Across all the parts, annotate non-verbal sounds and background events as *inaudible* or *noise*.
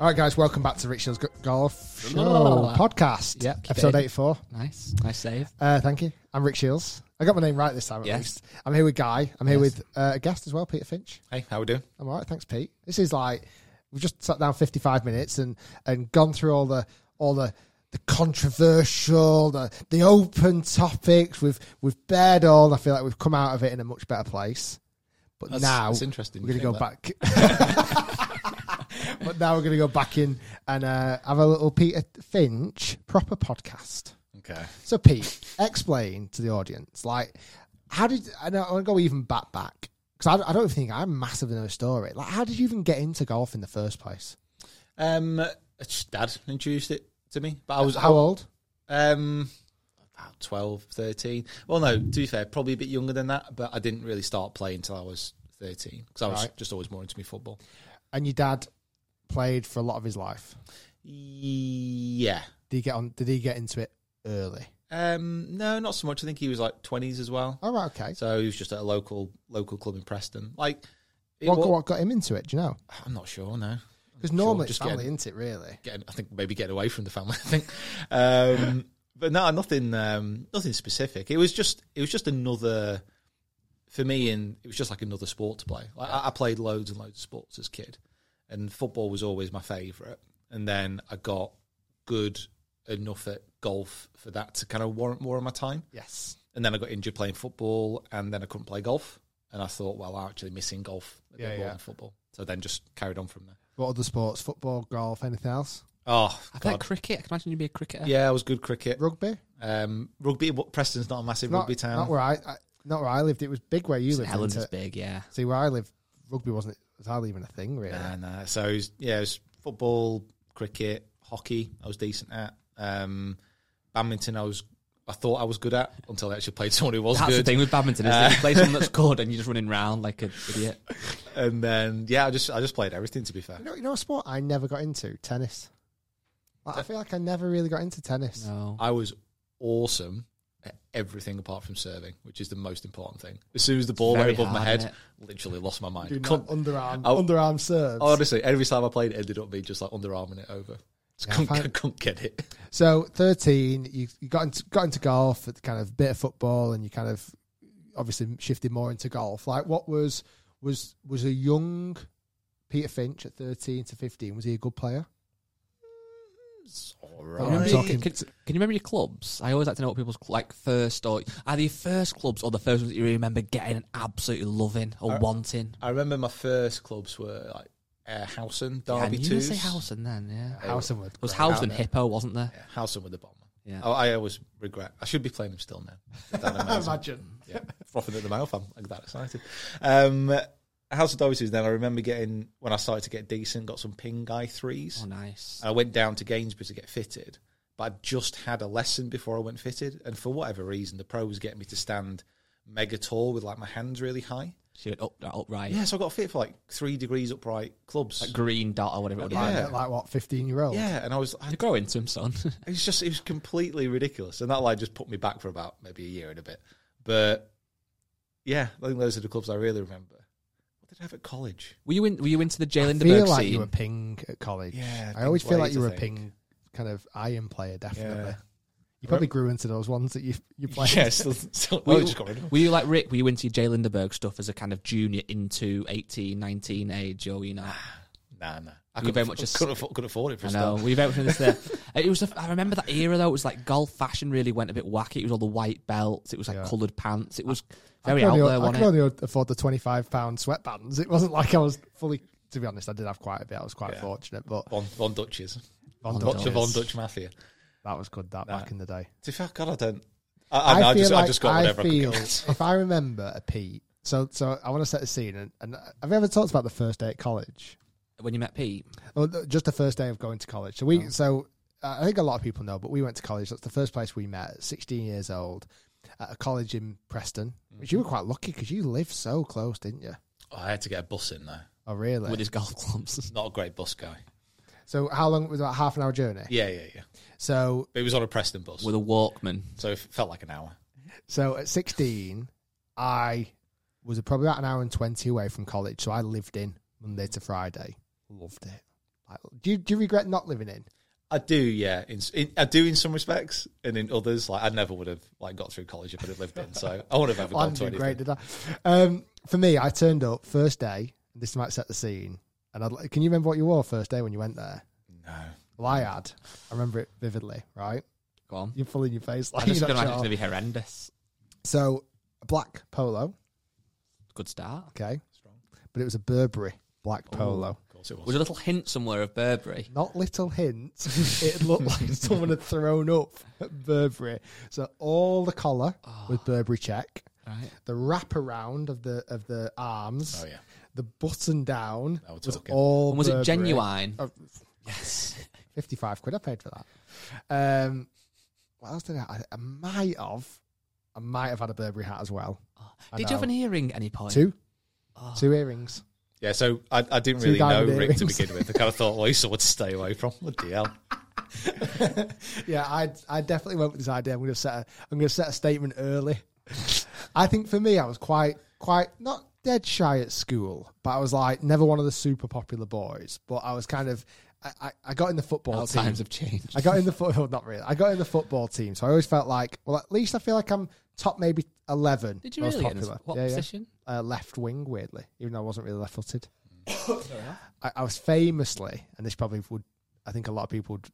All right, guys, welcome back to Rick Shiels Golf Show Hello. podcast, Yep, episode it in. 84. Nice, nice save. Uh, thank you. I'm Rick Shiels. I got my name right this time at Yes. least. I'm here with Guy. I'm here Yes. with uh, a guest as well, Peter Finch. Hey, how we doing? I'm all right, thanks, Pete. This is like we've just sat down 55 minutes and and gone through all the all the the controversial, the the open topics. We've we've bared all. And I feel like we've come out of it in a much better place. But That's- now that's interesting We're going to go think back. *laughs* but now we're going to go back in and uh, have a little Peter Finch proper podcast. Okay. So, Pete, explain to the audience, like, how did I know? I want to go even back back because I, I don't think I'm massive in a story. Like, how did you even get into golf in the first place? Um, dad introduced it to me, but I was How old? Um, about 12, 13. Well, no, to be fair, probably a bit younger than that, but I didn't really start playing until I was 13 because I was Right. just always more into me football. And your dad played for a lot of his life. Yeah. Did he get on? Did he get into it early? Um, no, not so much. I think he was like 20s as well. Oh, right, okay. So he was just at a local local club in Preston. Like, it What, wa- what got him into it? Do you know? I'm not sure, no. Because normally just it's family, getting- isn't it? Really? getting, I think maybe getting away from the family. *laughs* I think, um, but no, nothing, um, nothing specific. It was just, it was just another for me, and it was just like another sport to play. Like, I, I played loads and loads of sports as a kid, and football was always my favourite. And then I got good enough at golf for that to kind of warrant more of my time. Yes. And then I got injured playing football, and then I couldn't play golf. And I thought, well, I'm actually missing golf a Yeah, yeah. football. So then just carried on from there. What other sports? Football, golf, anything else? Oh, I played cricket. I can imagine you'd be a cricketer. Yeah, I was good cricket. Rugby? Um, rugby. But Preston's not a massive Not, rugby town. not where I, I, not where I lived. It was big where you St. lived. Helens isn't it? big, yeah. See, where I live, rugby wasn't was hardly even a thing, really. Nah, nah. So it was, yeah, it was football, cricket, hockey. I was decent at. Um, badminton. I was. I thought I was good at until I actually played someone who was That's good. the thing with badminton, isn't it? You play someone *laughs* that's good and you're just running around like an idiot. And then yeah, I just I just played everything. To be fair, You know, you know a sport I never got into? Tennis. Like, I feel like I never really got into tennis. No. I was awesome at everything apart from serving, which is the most important thing. As soon as the ball went very above my head, literally lost my mind. Do Couldn't- not underarm, Oh. underarm serves. honestly, every time I played, it ended up being just like underarming it over. Just Yeah, couldn't, fine. couldn't get it. So thirteen, you, you got into got into golf, kind of bit of football, and you kind of obviously shifted more into golf. Like, what was was was a young Peter Finch at thirteen to fifteen? Was he a good player? Mm, All I'm Remember- talking- can, can you remember your clubs? I always like to know what people's like first or either your first clubs or the first ones that you remember getting and absolutely loving or Uh, wanting. I remember my first clubs were like uh, Howson, Yeah, Derby and you did twos. say Howson then, yeah. Howson would. It was great. Howson Hippo, wasn't there? Yeah, Howson with the bomber. Yeah. Oh, I always regret. I should be playing him still now. *laughs* Is that amazing? Imagine. yeah, frothing at the mouth. I'm like that excited. Um, Howson Derby twos. Then I remember getting when I started to get decent, got some ping guy threes. Oh, nice. I went down to Gainsborough to get fitted, but I just had a lesson before I went fitted, and for whatever reason, the pro was getting me to stand mega tall with like my hands really high. So went up, upright. Yeah, so I got fit for like three degrees upright clubs. Like green dot or whatever it would Like, Yeah. like what? Fifteen year old. yeah, and I was I, You grow into him, son. *laughs* it was just it was completely ridiculous, and that like just put me back for about maybe a year and a bit. But yeah, I think those are the clubs I really remember. What did I have at college? were you in? Were you into the Jay I Lindeberg feel like scene? you were ping at college. Yeah, I always feel like plays, you I were a think. ping kind of iron player, definitely. Yeah. You probably grew into those ones that you you *laughs* played. Yeah, still, still, Were well, you, just got rid of them. were you like Rick? Were you into your Jay Lindeberg stuff as a kind of junior into 18, 19 age, or you know? Nah, nah. I You couldn't, very much just- couldn't, afford, couldn't afford it for I a know. start. Were you very much into the, uh, *laughs* It was. A, I remember that era though. It was like golf fashion really went a bit wacky. It was all the white belts. It was like Yeah. coloured pants. It was I very could out there. I Wasn't could only afford the twenty five pound sweatbands. It wasn't like I was fully. To be honest, I did have quite a bit. I was quite Yeah. fortunate, but Von, Von Dutches. Von Von Von, Von Dutch Mafia. that was good. That Nah. back in the day. To be fair, God, I don't. I, I, I, feel just, like I just got I whatever feel I could if I remember a Pete. So, so I want to set the scene. And, and have you ever talked about the first day at college? When you met Pete, Well, just the first day of going to college. So we, Oh. so uh, I think a lot of people know, but we went to college. That's the first place we met. at Sixteen years old, at a college in Preston. Which you mm-hmm. were quite lucky because you lived so close, didn't you? Oh, I had to get a bus in there. Oh, really? with his golf clubs. *laughs* Not a great bus guy. so how long was it? About half an hour journey. Yeah, yeah, yeah. So, But it was on a Preston bus, with a Walkman. so it felt like an hour. so at sixteen, I was probably about an hour and twenty away from college. So I lived in Monday to Friday. Loved it. Like, do you do you regret not living in? I do, yeah. In, in, I do in some respects, and in others, like I never would have like got through college if I'd have lived in. So I wouldn't have ever Well, I gone to didn't do anything. great, did I? Um, for me, I turned up first day. This might set the scene. And I'd, like- can you remember what you wore first day when you went there? No, Well, I had. I remember it vividly. Right, Go on. you're full in your face. Like I'm just you're going to sure. it's going to be horrendous. So a black polo, Good start. okay, Strong. but it was a Burberry black polo. Of course it was. Was a little hint somewhere of Burberry? Not little hint. *laughs* it looked like *laughs* someone had thrown up at Burberry. So all the collar ah. was Burberry check. Right. The wrap around of the of the arms. Oh yeah, The button down Now was all. And was it genuine? Oh, yes, fifty-five quid. I paid for that. Um, what else did I? I, I might have. I might have had a Burberry hat as well. Ah. I Did you have an earring at any point? Two, Oh. two earrings. Yeah. So I, I didn't Two really know diamond Rick to begin with. I kind of thought, well, he's someone to stay away from. What the hell. *laughs* yeah, I I definitely went with this idea. I'm going to set a, I'm going to set a statement early. I think for me, I was quite quite not dead shy at school, but I was like never one of the super popular boys. But I was kind of I, I, I got in the football How team. times have changed. I got in the football, not really. I got in the football team, so I always felt like, well, at least I feel like I'm top maybe eleven. Did you most really get in popular. what Yeah, yeah. Position? Uh, left wing, weirdly, even though I wasn't really left footed. *coughs* I, I was famously, and this probably would, I think a lot of people would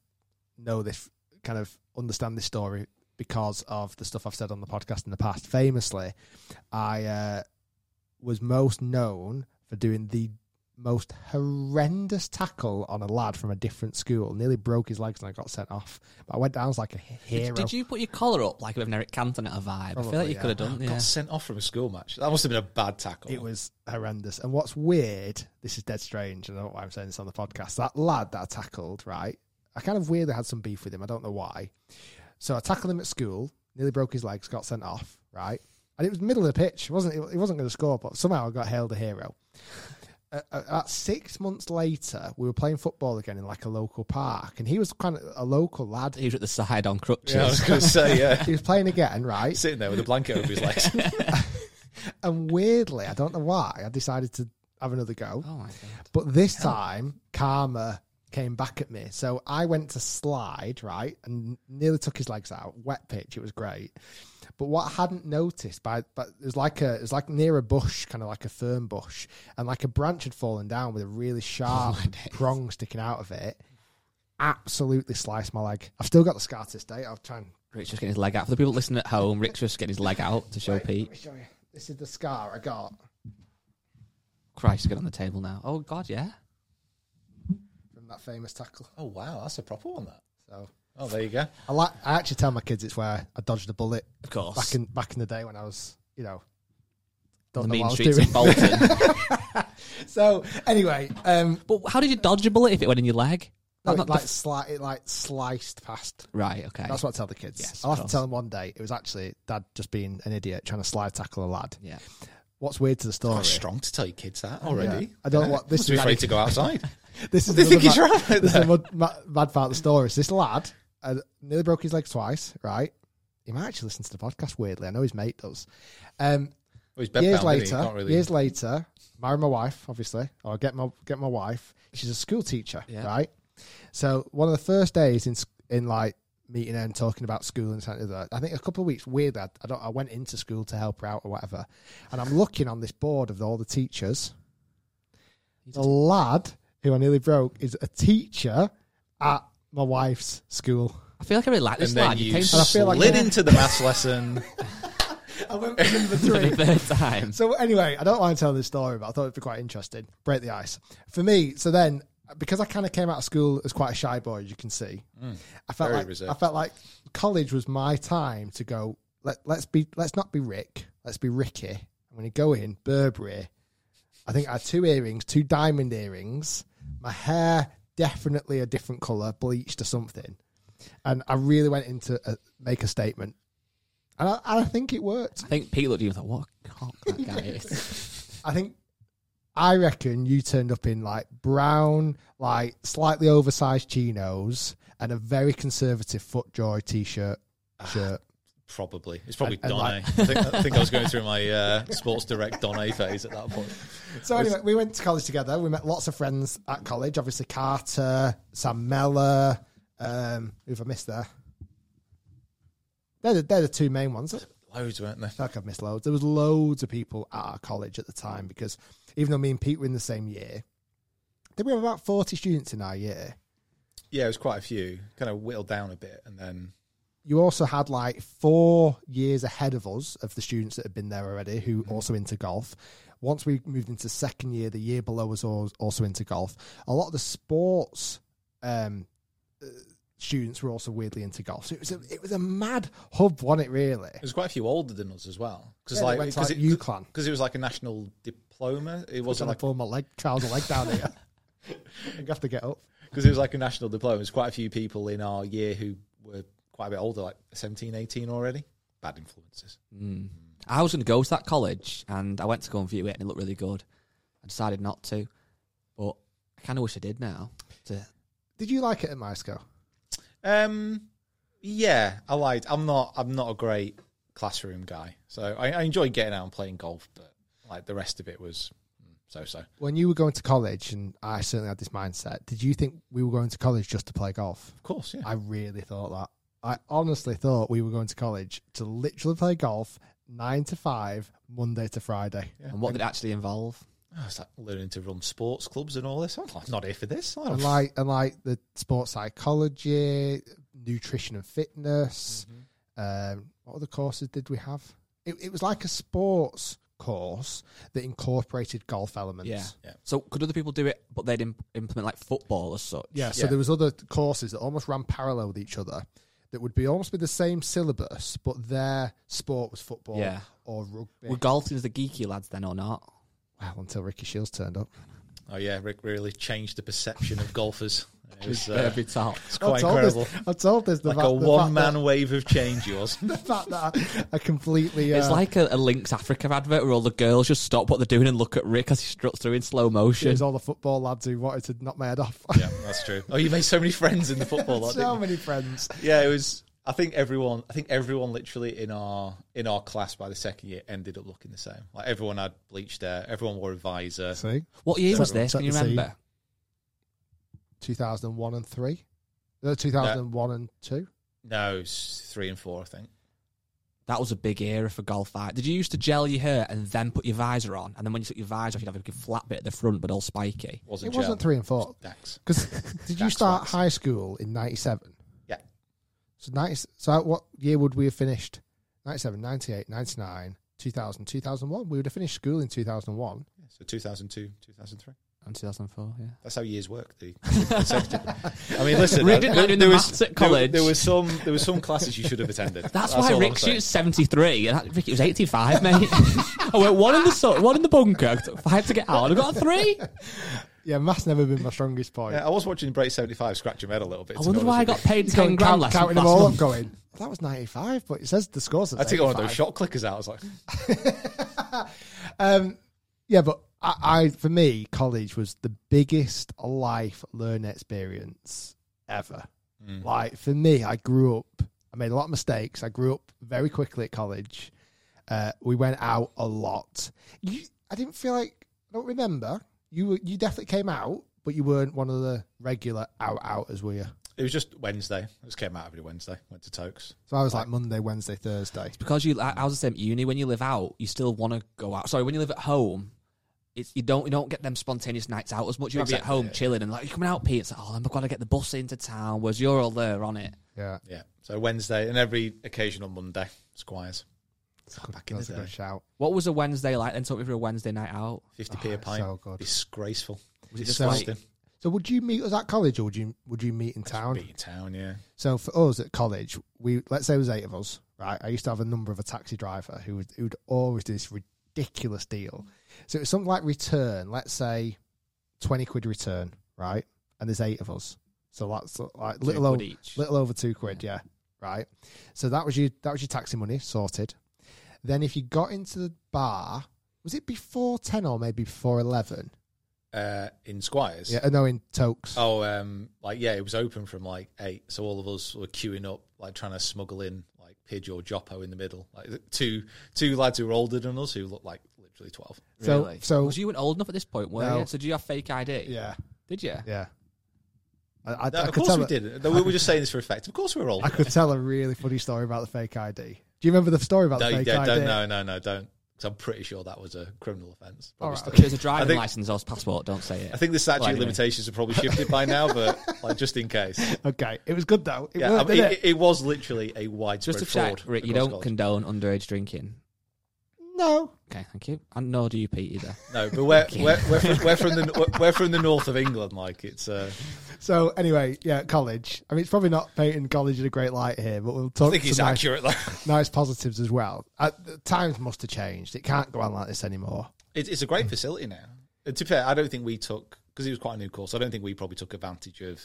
know this, kind of understand this story because of the stuff I've said on the podcast in the past. Famously, I uh, was most known for doing the most horrendous tackle on a lad from a different school. Nearly broke his legs and I got sent off. But I went down as like a hero. Did you put your collar up like with an Eric Cantona at a vibe? I feel Probably, like you yeah. could have done. Got sent off from a school match. That must have been a bad tackle. It was horrendous. And what's weird, this is dead strange. I don't know why I'm saying this on the podcast. That lad that I tackled, right? I kind of weirdly had some beef with him. I don't know why. So I tackled him at school, nearly broke his legs, got sent off, right? And it was middle of the pitch. It wasn't he wasn't going to score, but somehow I got hailed a hero. About six months later, we were playing football again in like a local park, and he was kind of a local lad. He was at the side on crutches. Yeah, I was going to say, yeah. *laughs* He was playing again, right? Sitting there with a blanket over his legs. *laughs* And weirdly, I don't know why, I decided to have another go. Oh my god. But this time, karma came back at me. So I went to slide, right, and nearly took his legs out. Wet pitch, it was great. But what I hadn't noticed, by but it was like a it was like near a bush, kind of like a fern bush, and like a branch had fallen down with a really sharp *laughs* my days. prong sticking out of it. Absolutely sliced my leg. I've still got the scar to this day. I'll try and Rick's just getting his leg out. For the people listening at home, Rick's just getting his leg out to show Wait, let Pete. me show you. This is the scar I got Christ, get on the table now. Oh god, yeah. from that famous tackle. oh, wow. That's a proper one, that. So Oh, there you go. I like. I actually tell my kids it's where I dodged a bullet Of course. back in back in the day when I was, you know, on don't the know mean what I was streets doing. of Bolton. *laughs* So anyway, um, but how did you dodge a bullet if it went in your leg? no, That's it not like f- sli- it like sliced past. right, okay. That's what I tell the kids. Yes, I'll of have to tell them one day. It was actually dad just being an idiot trying to slide tackle a lad. yeah. What's weird to the story? Quite strong to tell your kids that already. Yeah. I don't know what this Must be is. afraid to go outside. *laughs* This is What do think he's bad- right This is a mad, mad, mad part of the story. So this lad uh, nearly broke his legs twice. Right? He might actually listen to the podcast. Weirdly, I know his mate does. Um, Well, years bedbound, later, really... years later, marry my wife, obviously, or get my get my wife. She's a school teacher, Yeah. right? So one of the first days in in like meeting her and talking about school and something like that. I think a couple of weeks weird. I, I don't. I went into school to help her out or whatever, and I'm looking on this board of all the teachers. The lad who I nearly broke is a teacher at my wife's school. I feel like I really like this And then lad. You you came And I feel like- slid into the maths lesson. *laughs* I went for number for three. *laughs* the third time. So anyway, I don't mind telling this story, but I thought it'd be quite interesting. Break the ice for me. So then, because I kind of came out of school as quite a shy boy, as you can see, mm. I felt very like reserved. I felt like college was my time to go. Let let's be let's not be Rick. Let's be Ricky. I'm going to go in Burberry. I think I had two earrings, two diamond earrings. My hair definitely a different color, bleached or something, and I really went into a, make a statement, and I, I think it worked. I think Pete looked at you and thought, what a cock that guy *laughs* is. I think I reckon you turned up in like brown, like slightly oversized chinos and a very conservative FootJoy t-shirt shirt. Probably. It's probably And- and Donnay. I, think, I think I was going through my uh, Sports Direct Donnay phase at that point. So anyway, we went to college together. We met lots of friends at college. Obviously, Carter, Sam Meller. Um, who've I missed there? They're the, they're the two main ones. Loads, weren't there? I feel like I've missed loads. There was loads of people at our college at the time because even though me and Pete were in the same year, did we have about forty students in our year. Yeah, it was quite a few. Kind of whittled down a bit, and then you also had like four years ahead of us of the students that had been there already who also into golf. Once we moved into second year, the year below us was also into golf. A lot of the sports um, uh, students were also weirdly into golf. So it was a, it was a mad hub, wasn't it? Really? was quite a few older than us as well. Because Yeah, like, went to, cause like, it, UCLan. because it was like a national diploma. It wasn't like pull my leg, trouser leg down here. *laughs* I have to get up. *laughs* because it was like a national diploma. There's quite a few people in our year who were quite a bit older, like 17, 18 already. Bad influences. I was going to go to that college and I went to go and view it and it looked really good. I decided not to, but I kind of wish I did now. To, Did you like it at Myerscough? Um, yeah, I liked. I'm not. I'm not a great classroom guy, so I, I enjoy getting out and playing golf, but like the rest of it was so so. When you were going to college, and I certainly had this mindset, did you think we were going to college just to play golf? Of course, yeah. I really thought that. I honestly thought we were going to college to literally play golf nine to five, Monday to Friday. and what did it actually involve? I was like learning to run sports clubs and all this. I'm like, not here for this. I And don't- like and like the sports psychology, nutrition and fitness. Um, what other courses did we have? It, it was like a sports course that incorporated golf elements. Yeah. Yeah. So could other people do it, but they'd imp- implement like football as such? Yeah, so Yeah. there was other courses that almost ran parallel with each other that would be almost be the same syllabus, but their sport was football Yeah. or rugby. Were golfers the geeky lads then or not? well, until Ricky Shiels turned up. oh yeah, Rick really changed the perception of golfers. It was, uh, Every top. it's quite I told incredible. This, I told this the Like fact, a one fact man that- wave of change, yours. *laughs* the fact that I, I completely. Uh, It's like a, a Lynx Africa advert where all the girls just stop what they're doing and look at Rick as he struts through in slow it motion. was all the football lads who wanted to knock my head off. *laughs* yeah, that's true. Oh, you made so many friends in the football. lot, *laughs* so didn't you? many friends. Yeah, it was. I think everyone. I think everyone literally in our in our class by the second year ended up looking the same. Like everyone had bleached hair. Everyone wore a visor. See, What year was this? Can you the scene. remember? Two thousand one and three, uh, two thousand one and two. No, it's three and four. I think. That was a big era for golf. Art. Did you used to gel your hair and then put your visor on, and then when you took your visor off, you'd have a flat bit at the front, but all spiky? Wasn't It wasn't three and four. Dax. Because *laughs* did you That's start wax. high school in ninety seven? Yeah. So 90, so what year would we have finished? 97, 98, 99, 2000, 2001. We would have finished school in 2001. So 2002, 2003. And 2004, yeah. That's how years work. The. I mean, listen. Rick didn't like doing there the was maths at college. There, was some. There was some classes you should have attended. That's, why Rick shoots 73, and that, Rick, it was 85, mate. *laughs* I went one in the su- one in the bunker, I took five to get out, and I got a three. Yeah, math's never been my strongest point. Yeah, I was watching Break 75, scratch your head a little bit. I to wondered why I got paid 10 going, grand count, last counting them last all up, month. going. That was 95, but it says the scores. I had to go one of those shot clickers out. I was like, *laughs* Um, yeah, but I, I, for me, college was the biggest life learning experience ever. Like for me, I grew up. I made a lot of mistakes. I grew up very quickly at college. Uh, we went out a lot. You, I didn't feel like. I don't remember. You were, you definitely came out, but you weren't one of the regular out outers, were you? It was just Wednesday. I just came out every Wednesday. Went to Tokes. So I was like Monday, Wednesday, Thursday. because you. I, I was the same at uni. When you live out, you still want to go out. Sorry, when you live at home, it's you don't you don't get them spontaneous nights out as much. You'll be at home yeah. chilling and like you're coming out, Pete. It's like oh, I've got to get the bus into town. Whereas you're all there on it. Yeah, Yeah. So Wednesday and every occasional Monday. Squires. Back in that's the a day. good shout. What was a Wednesday like? Then talk me through a Wednesday night out. 50p Oh, a ah, pint. so good. Disgraceful. Was it just So- like Disgusting. So would you meet us at college, or would you would you meet in town? Beat in town, yeah. So for us at college, we let's say it was eight of us, right? I used to have a number of a taxi driver who would who'd always do this ridiculous deal. So it's something like return, let's say twenty quid return, right? And there's eight of us, so that's like Two little over each. little over two quid, yeah, right. So that was your that was your taxi money sorted. Then if you got into the bar, was it before ten or maybe before eleven? Uh, in Squires. Yeah, no, in Tokes. Oh, um, like yeah, it was open from like eight, so all of us were queuing up, like trying to smuggle in like Pidge or Joppo in the middle, like two two lads who were older than us who looked like literally twelve. So- really? so- was you weren't old enough at this point, were No. you? So do you have fake ID? Yeah, Did you? yeah. I, I, No, I of could course tell we it- did. No, we were just saying this for effect. Of course we were older. I could tell a really funny story about the fake ID. Do you remember the story about no, the fake yeah, ID? don't, no, no, no, don't. Because I'm pretty sure that was a criminal offence. All right, Probably If still- there's a driving think- license or passport, don't say it. I think the statute Well, of anyway. limitations have probably shifted by now, but like just in case. *laughs* Okay, it was good though. It Yeah, worked, I mean, didn't it, it? it was literally a widespread Just to fraud. check, Rick, you across don't college. condone underage drinking. No. Okay, thank you. And nor do you, Pete, either. *laughs* No, but we're, we're, we're, from, we're from the *laughs* we're from the north of England. Like it's uh, So anyway, yeah, college. I mean, it's probably not painting college in a great light here, but we'll talk I think some it's nice, accurate. Though. *laughs* nice positives as well. Uh, times must have changed. It can't go on like this anymore. It's, it's a great facility now. And to be fair, I don't think we took because it was quite a new course. I don't think we probably took advantage of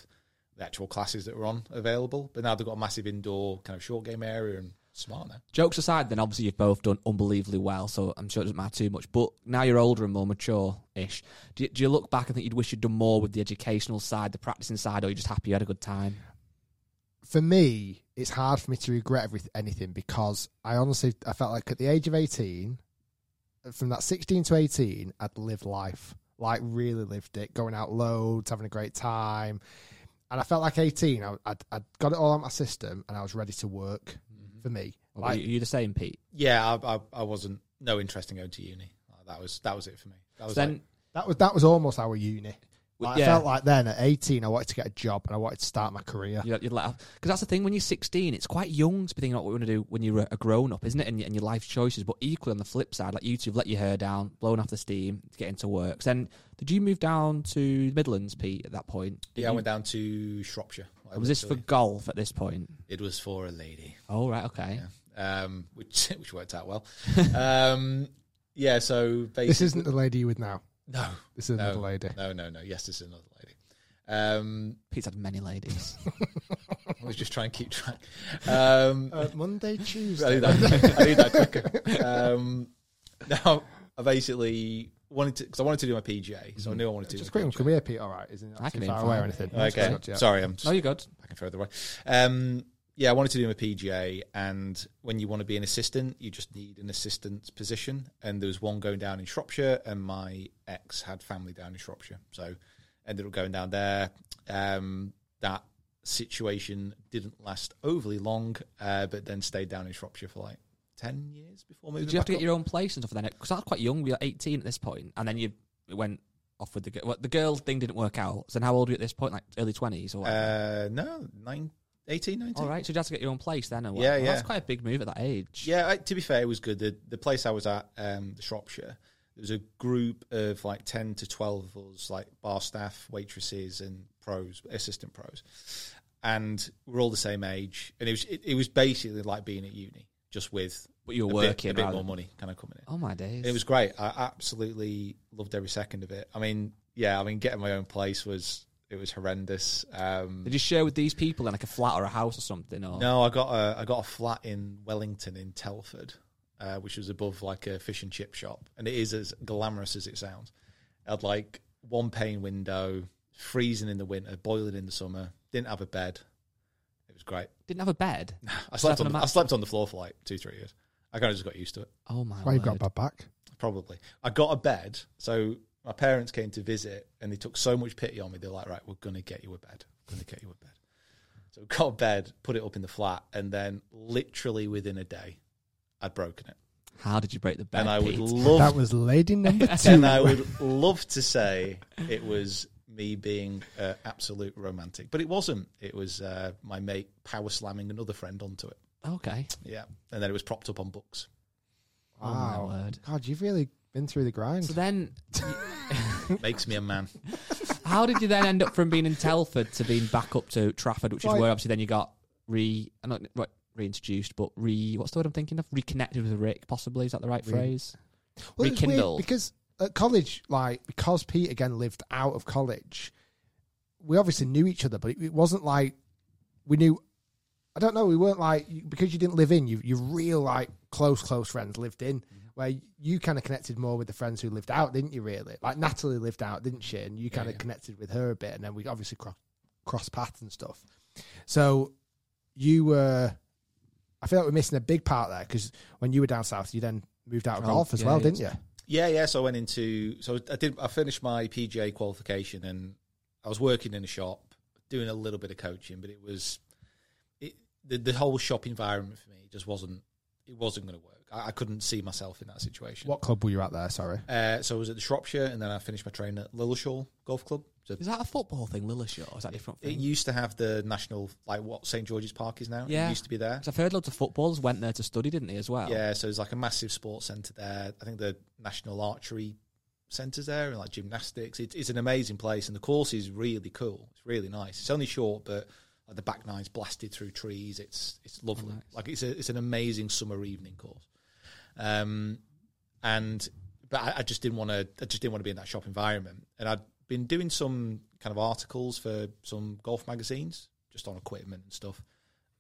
the actual classes that were on available. But now they've got a massive indoor kind of short game area and smart now. Jokes aside, then obviously you've both done unbelievably well, so I'm sure it doesn't matter too much. But now you're older and more mature-ish. Do you, do you look back and think you'd wish you'd done more with the educational side, the practicing side, or you're just happy you had a good time? For me, it's hard for me to regret every, anything because I honestly I felt like at the age of eighteen, from that sixteen to eighteen, I'd lived life, like really lived it, going out loads, having a great time, and I felt like eighteen, I, I'd, I'd got it all on my system, and I was ready to work. For me, Or like you, you the same, Pete? Yeah, I, I, I wasn't no interest in going to uni. Like, That was that was it for me. That was then like, That was that was almost our uni. Like, yeah. I felt like then at eighteen, I wanted to get a job and I wanted to start my career. You'd, you'd let because that's the thing when you're 16, it's quite young to be thinking about what you want to do when you're a grown up, isn't it? And, your- and your life choices. But equally on the flip side, like you two have let your hair down, blown off the steam to get into work. Then, did you move down to the Midlands, Pete? At that point, Did yeah, I went down to Shropshire. Like, Was this for literally. golf at this point? It was for a lady. Oh right, okay. um, which *laughs* which worked out well. um, yeah, so basically, This isn't the lady you with now. no, This is no, another lady. No, no, no. Yes, this is another lady. Um, Pete's had many ladies. *laughs* I was just trying to keep track. Um, *laughs* Uh, Monday, I need Tuesday. that. I need that quicker. Um, now, I basically wanted to because I wanted to do my PGA, so I knew I wanted to. Just do quick my one. PGA. Come here, Pete. All right, isn't it I can too aim far away or fine. anything? Okay, Yeah. sorry, I'm just no, you're good. back and further away. Um, yeah, I wanted to do my PGA, and when you want to be an assistant, you just need an assistant position. And there was one going down in Shropshire, and my ex had family down in Shropshire, so ended up going down there. Um, that situation didn't last overly long, uh, but then stayed down in Shropshire for like ten years before moving. Did you have to get up. your own place and stuff then? Because I was quite young. We were 18 at this point, and then you went off with the girl. Well, the girl thing didn't work out. So then how old were you at this point? Like early 20s or? Uh, no, nine, 18, 19. All right, so you had to get your own place then. Or what? Yeah, Well, yeah. That's quite a big move at that age. Yeah, I, to be fair, it was good. The the place I was at, um, the Shropshire, there was a group of like ten to twelve of us, like bar staff, waitresses, and pros, assistant pros, and we're all the same age. And it was it, it was basically like being at uni, just with But you're a bit, working a bit more money kind of coming in. Oh my days! It was great. I absolutely loved every second of it. I mean, yeah, I mean, getting my own place was it was horrendous. Um, Did you share with these people in like a flat or a house or something? Or No, I got a I got a flat in Wellington in Telford, uh, which was above like a fish and chip shop, and it is as glamorous as it sounds. I had like one pane window, freezing in the winter, boiling in the summer. Didn't have a bed. It was great. didn't have a bed. *laughs* I slept on the, I slept on the floor for like two three years. I kind of just got used to it. Oh my! Why you've got a bad back? Probably. I got a bed, so my parents came to visit, and they took so much pity on me. They're like, "Right, we're gonna get you a bed. We're gonna get you a bed." So got a bed, put it up in the flat, and then literally within a day, I'd broken it. How did you break the bed? and I would Pete? love That was lady number *laughs* two. and I would love to say it was me being uh, absolute romantic, but it wasn't. It was uh, my mate power slamming another friend onto it. Okay. Yeah, and then it was propped up on books. Oh my word. God, you've really been through the grind. So then, *laughs* *laughs* Makes me a man. how did you then end up from being in Telford to being back up to Trafford, which is Right. where obviously then you got re, uh, not right, reintroduced, but re, what's the word I'm thinking of? Reconnected with Rick, possibly. Is that the right Re- phrase? Well, it's weird rekindled. because at college, like because Pete again lived out of college, we obviously knew each other, but it, it wasn't like we knew. I don't know. We weren't like because you didn't live in you. Your real like close close friends lived in. Mm-hmm. Where you kind of connected more with the friends who lived out, didn't you? Really, like Natalie lived out, didn't she? And you kind of yeah. connected with her a bit, and then we obviously cro- cross paths and stuff. So you were. I feel like we're missing a big part there because when you were down south, you then moved out of Golf, golf as yeah, well, didn't you? Yeah, yeah. So I went into so I did. I finished my PGA qualification, and I was working in a shop, doing a little bit of coaching, but it was it, the the whole shop environment for me just wasn't. It wasn't going to work. I, I couldn't see myself in that situation. What club were you at there? Sorry. Uh, so I was at the Shropshire, and then I finished my training at Lilleshall Golf Club. So Is that a football thing, Lilleshall? Or is that a different it used to have the national, like what St George's Park is now. Yeah. It used to be there. 'Cause I've heard loads of footballers went there to study, didn't they, as well? Yeah, so there's like a massive sports centre there. I think the National Archery Centre's there and like gymnastics. It, it's an amazing place and the course is really cool. It's really nice. It's only short, but like, the back nine's blasted through trees. It's it's lovely. nice. Like it's a, it's an amazing summer evening course. Um, and but I, I just didn't want to. I just didn't want to be in that shop environment. And I'd been doing some kind of articles for some golf magazines, just on equipment and stuff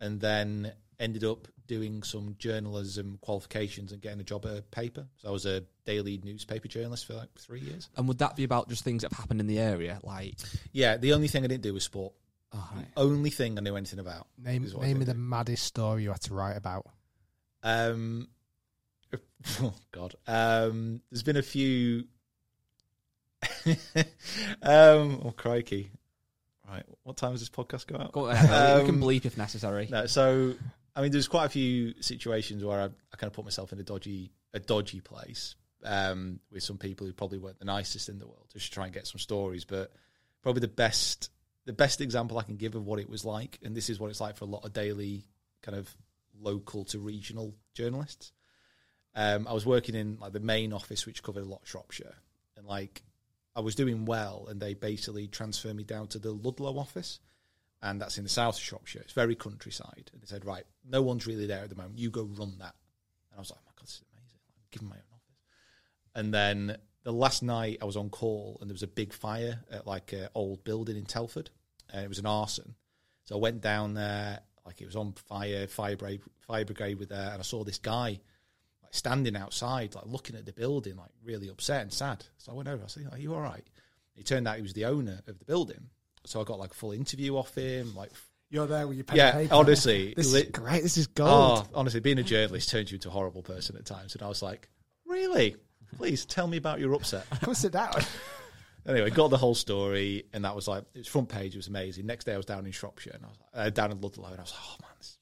and then ended up doing some journalism qualifications and getting a job at a paper. So I was a daily newspaper journalist for like three years. And would that be about just things that have happened in the area? Like, Yeah, the only thing I didn't do was sport. oh, right. Only thing I knew anything about. Name is name me the did. maddest story you had to write about. Um, *laughs* oh God, um, there's been a few. *laughs* um, oh crikey! Right, what time does this podcast go out? Go ahead, we can Um, bleep if necessary. No, so I mean, there's quite a few situations where I, I kind of put myself in a dodgy, a dodgy place um, with some people who probably weren't the nicest in the world, just to try and get some stories. But probably the best, the best example I can give of what it was like, and this is what it's like for a lot of daily kind of local to regional journalists. Um, I was working in like the main office, which covered a lot of Shropshire, and like I was doing well, and they basically transferred me down to the Ludlow office and that's in the south of Shropshire. It's very countryside. And they said, right, no one's really there at the moment. You go run that. And I was like, oh my God, this is amazing. I'm them my own office. And then the last night I was on call and there was a big fire at like an old building in Telford and it was an arson. So I went down there, like it was on fire, fire brigade, fire brigade were there, and I saw this guy like standing outside, like looking at the building, like really upset and sad. So I went over, I said, Are you all right? It turned out he was the owner of the building. So I got like a full interview off him, like You're there with your pen yeah, and paper. honestly, *laughs* This li- is great. This is gold. Oh, honestly, being a journalist turns you into a horrible person at times. And I was like, really? Please tell me about your upset. Come sit down. anyway, got the whole story, and that was like, it was front page, it was amazing. Next day, I was down in Shropshire, and I was uh, down in Ludlow, and I was like, oh man, this.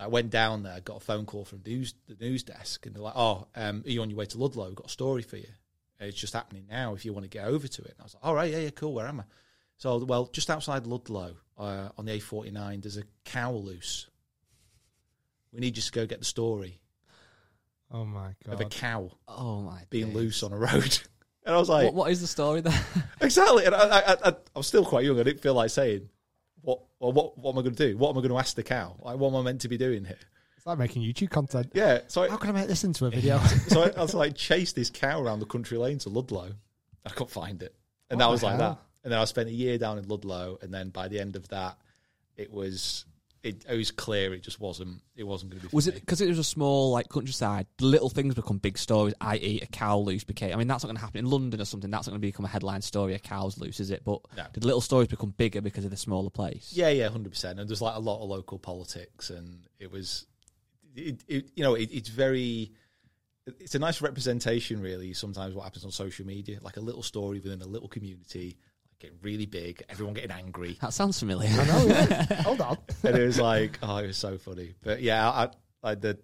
I went down there, got a phone call from news, the news desk, and they're like, oh, um, are you on your way to Ludlow? We've got a story for you. It's just happening now if you want to get over to it. And I was like, all right, yeah, yeah, cool, where am I? So, well, just outside Ludlow uh, on the A49, there's a cow loose. We need you to go get the story Oh my god! of a cow Oh my! being days. loose on a road. *laughs* And I was like, What, what is the story there? exactly. And I, I, I, I was still quite young. I didn't feel like saying, what, well, what, what am I going to do? What am I going to ask the cow? Like, what am I meant to be doing here? It's like making YouTube content. Yeah. So, How I, can I make this into a video? *laughs* so I, I was like, chase this cow around the country lane to Ludlow. I couldn't find it. And What that was like that. And then I spent a year down in Ludlow. And then by the end of that, it was, it, it was clear it just wasn't, it wasn't going to be Was it because it was a small like countryside? Little things become big stories. I.e., a cow loose became. I mean, that's not going to happen in London or something. That's not going to become a headline story. A cow's loose, is it? But No. did little stories become bigger because of the smaller place? Yeah, yeah, hundred percent. And there's like a lot of local politics, and it was, it, it, you know, it, it's very, it's a nice representation, really. Sometimes what happens on social media, like a little story within a little community, getting really big, everyone getting angry, That sounds familiar. I know. Yeah. *laughs* Hold on. and it was like, oh, it was so funny. But yeah, I, I like the.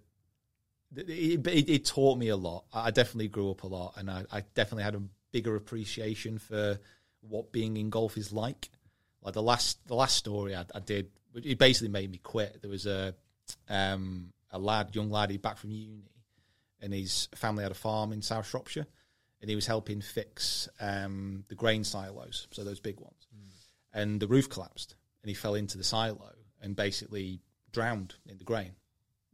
It, it, it taught me a lot. I definitely grew up a lot, and I, I definitely had a bigger appreciation for what being in golf is like. Like the last, the last story I, I did, it basically made me quit. There was a, um, a lad, young lad, he back from uni, and his family had a farm in South Shropshire, and he was helping fix um, the grain silos, so those big ones, and the roof collapsed, and he fell into the silo and basically drowned in the grain.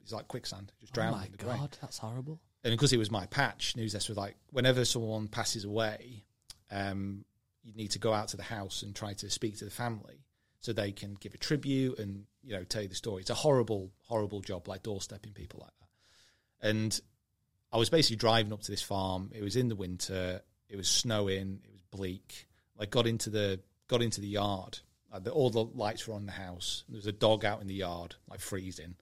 It's like quicksand, just Oh drowned my in the grain god, that's horrible. and because it was my patch, news desk was like, whenever someone passes away, um, you need to go out to the house and try to speak to the family so they can give a tribute and you know tell you the story. It's a horrible, horrible job, like doorstepping people like that. And I was basically driving up to this farm. It was in the winter. It was snowing. It was bleak. Like got into the got into the yard. Like the, all the lights were on the house. There was a dog out in the yard, like freezing.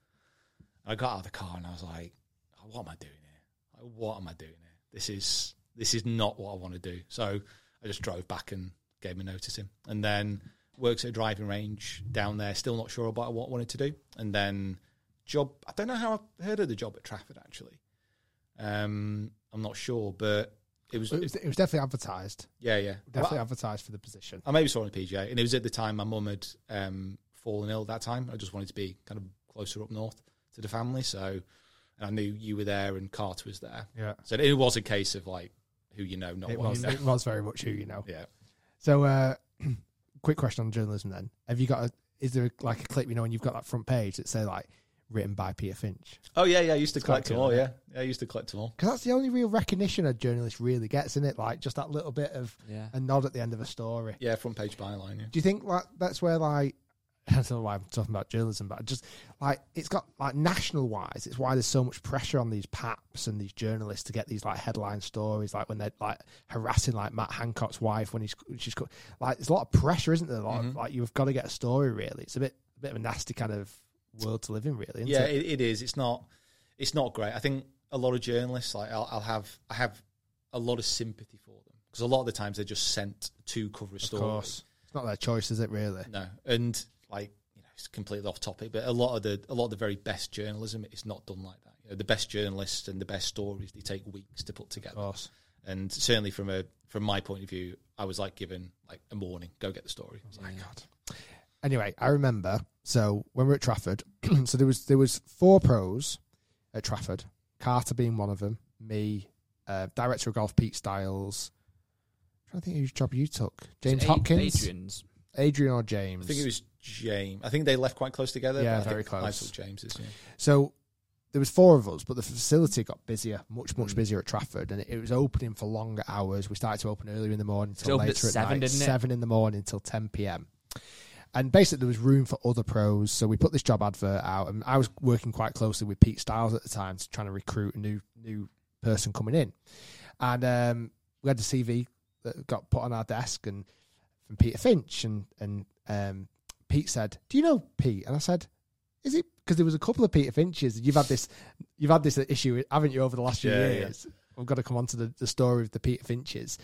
I got out of the car and I was like, oh, "What am I doing here? Like, what am I doing here? This is this is not what I want to do." So I just drove back and gave him a notice in, and then works at a driving range down there. Still not sure about what I wanted to do, and then job. I don't know how I heard of the job at Trafford actually. Um, I'm not sure, but it was, It was, it was definitely advertised. yeah, yeah. Definitely Well, advertised for the position. I maybe saw it on PGA, and it was at the time my mum had um, fallen ill. At that time, I just wanted to be kind of closer up north to the family, so and I knew you were there and Carter was there, Yeah. so it was a case of like who you know, not It what was, you know. it was very much who you know. Yeah. So, uh, *clears throat* quick question on journalism then. Have you got a, is there like a clip, you know, when you've got that front page that say like written by Peter Finch? Oh yeah, yeah. I used to It's quite collect them cool, all. Yeah, yeah. I used to collect them all. Because that's the only real recognition a journalist really gets, isn't it? Like just that little bit of Yeah. a nod at the end of a story. Yeah, front page byline. Yeah. Do you think like that's where like *laughs* I don't know why I'm talking about journalism, but just like it's got like national wise, it's why there's so much pressure on these paps and these journalists to get these like headline stories, like when they're like harassing like Matt Hancock's wife when he's she's got like there's a lot of pressure, isn't there? A lot of, like you've got to get a story really. It's a bit a bit of a nasty kind of world to live in, really. Isn't Yeah, it? it, it is. It's not. It's not great. I think a lot of journalists, like I'll, I'll have, I have a lot of sympathy for them because a lot of the times they're just sent to cover a of story. course, it's not their choice, is it? Really? No, and like you know, it's completely off topic, but a lot of the a lot of the very best journalism is not done like that. You know, the best journalists and the best stories they take weeks to put together. Of course. And certainly from a from my point of view, I was like given like a morning, go get the story. I was like, God. Anyway, I remember. So when we were at Trafford, *clears throat* so there was there was four pros at Trafford. Carter being one of them. Me, uh, director of golf Pete Styles. I'm trying to think whose job you took. James Ad- Hopkins, Adrian's. Adrian or James. I think it was James. I think they left quite close together. Yeah, but I very think I close. took James's. Yeah. So there was four of us, but the facility got busier, much Mm. much busier at Trafford, and it was opening for longer hours. We started to open earlier in the morning until till at later at, seven, night, didn't it? seven in the morning until ten p.m. And basically, there was room for other pros, so we put this job advert out, and I was working quite closely with Pete Styles at the time, to trying to recruit a new new person coming in, and um, we had the CV that got put on our desk, and from Peter Finch, and and um, Pete said, "Do you know Pete?" And I said, "Is it?" Because there was a couple of Peter Finches. You've had this, you've had this issue, haven't you, over the last few Yeah, yeah. Years? I've got to come on to the, the story of the Peter Finches.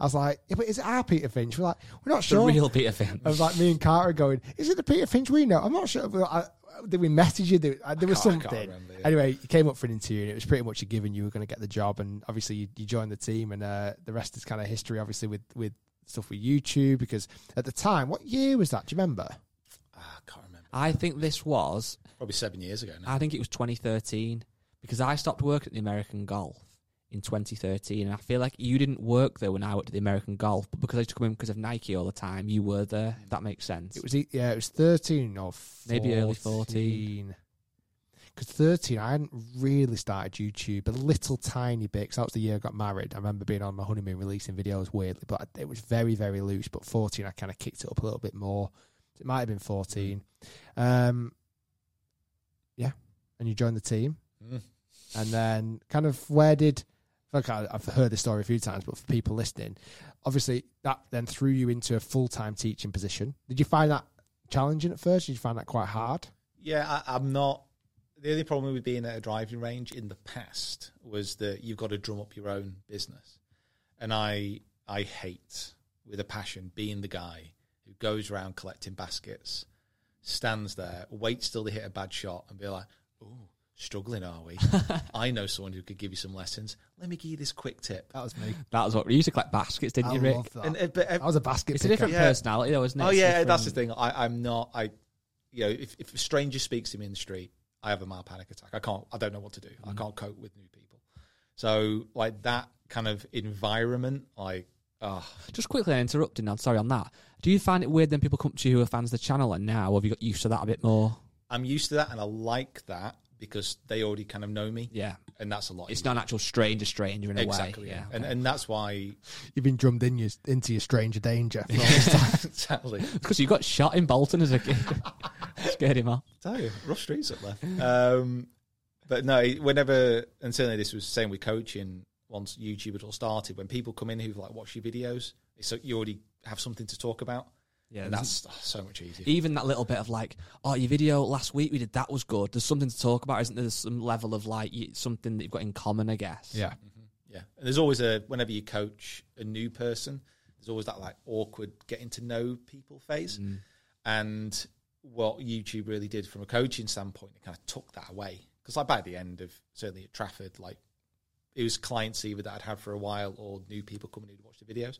I was like, yeah, but is it our Peter Finch? We're like, we're not The sure. real Peter Finch. I was like, me and Carter going, is it the Peter Finch we know? I'm not sure. But I, did we message you? There, uh, there was can't- I can't something. remember, yeah. Anyway, you came up for an interview, and it was pretty much a given you were going to get the job. And obviously, you, you joined the team, and uh, the rest is kind of history. Obviously, with with stuff with YouTube, because at the time, what year was that? Do you remember? Ah, I can't remember. I think this was. Probably seven years ago now. I think it was 2013 because I stopped working at the American Golf in 2013, and I feel like you didn't work there when I worked at the American Golf, but because I used to come in because of Nike all the time, you were there. If that makes sense. It was yeah, it was thirteen or 14. Maybe early 14. Because thirteen, I hadn't really started YouTube a little tiny bit. Because that was the year I got married. I remember being on my honeymoon releasing videos weirdly, but it was very very loose. But fourteen, I kind of kicked it up a little bit more. It might have been fourteen. Um, yeah, and you joined the team, Mm. and then kind of where did? Like I- I've heard this story a few times, but for people listening, obviously that then threw you into a full time teaching position. Did you find that challenging at first? Did you find that quite hard? Yeah, I, I'm not. The only problem with being at a driving range in the past was that you've got to drum up your own business, and I I hate with a passion, being the guy who goes around collecting baskets, stands there, waits till they hit a bad shot, and be like, "Oh, struggling, are we? *laughs* I know someone who could give you some lessons. Let me give you this quick tip." That was me. That was what we used to collect baskets, didn't I you, Rick? love that. And, uh, but, uh, I was a basket It's a different Yeah. personality, though, isn't it? Oh It's yeah, that's the thing. I, I'm not. I, you know, if, if a stranger speaks to me in the street, I have a mild panic attack. I can't. I don't know what to do. I can't cope with new people. So like that kind of environment, like, oh, Just quickly interrupting now, sorry on that. Do you find it weird then people come to you who are fans of the channel and now have you got used to that a bit more? I'm used to that, and I like that because they already kind of know me, Yeah. and that's a lot. It's easier. not an actual stranger stranger in a exactly, way. yeah, Yeah. and and that's why You've been drummed in your, into your stranger danger. *laughs* for all this time. exactly. Because you got shot in Bolton as a kid. *laughs* Scared him off. tell you, rough streets up there. Um, but no, whenever, and certainly this was the same with coaching. Once YouTube had all started, when people come in who've like watched your videos, so you already have something to talk about. Yeah, and that's oh, so much easier. even that little bit of like, oh, your video last week we did that was good. There's something to talk about, isn't there? There's some level of like something that you've got in common, I guess. yeah. Mm-hmm. Yeah, and there's always a whenever you coach a new person, there's always that like awkward getting to know people phase, mm. and what YouTube really did from a coaching standpoint, it kind of took that away because like by the end of certainly at Trafford, like it was clients either that I'd had for a while or new people coming in to watch the videos,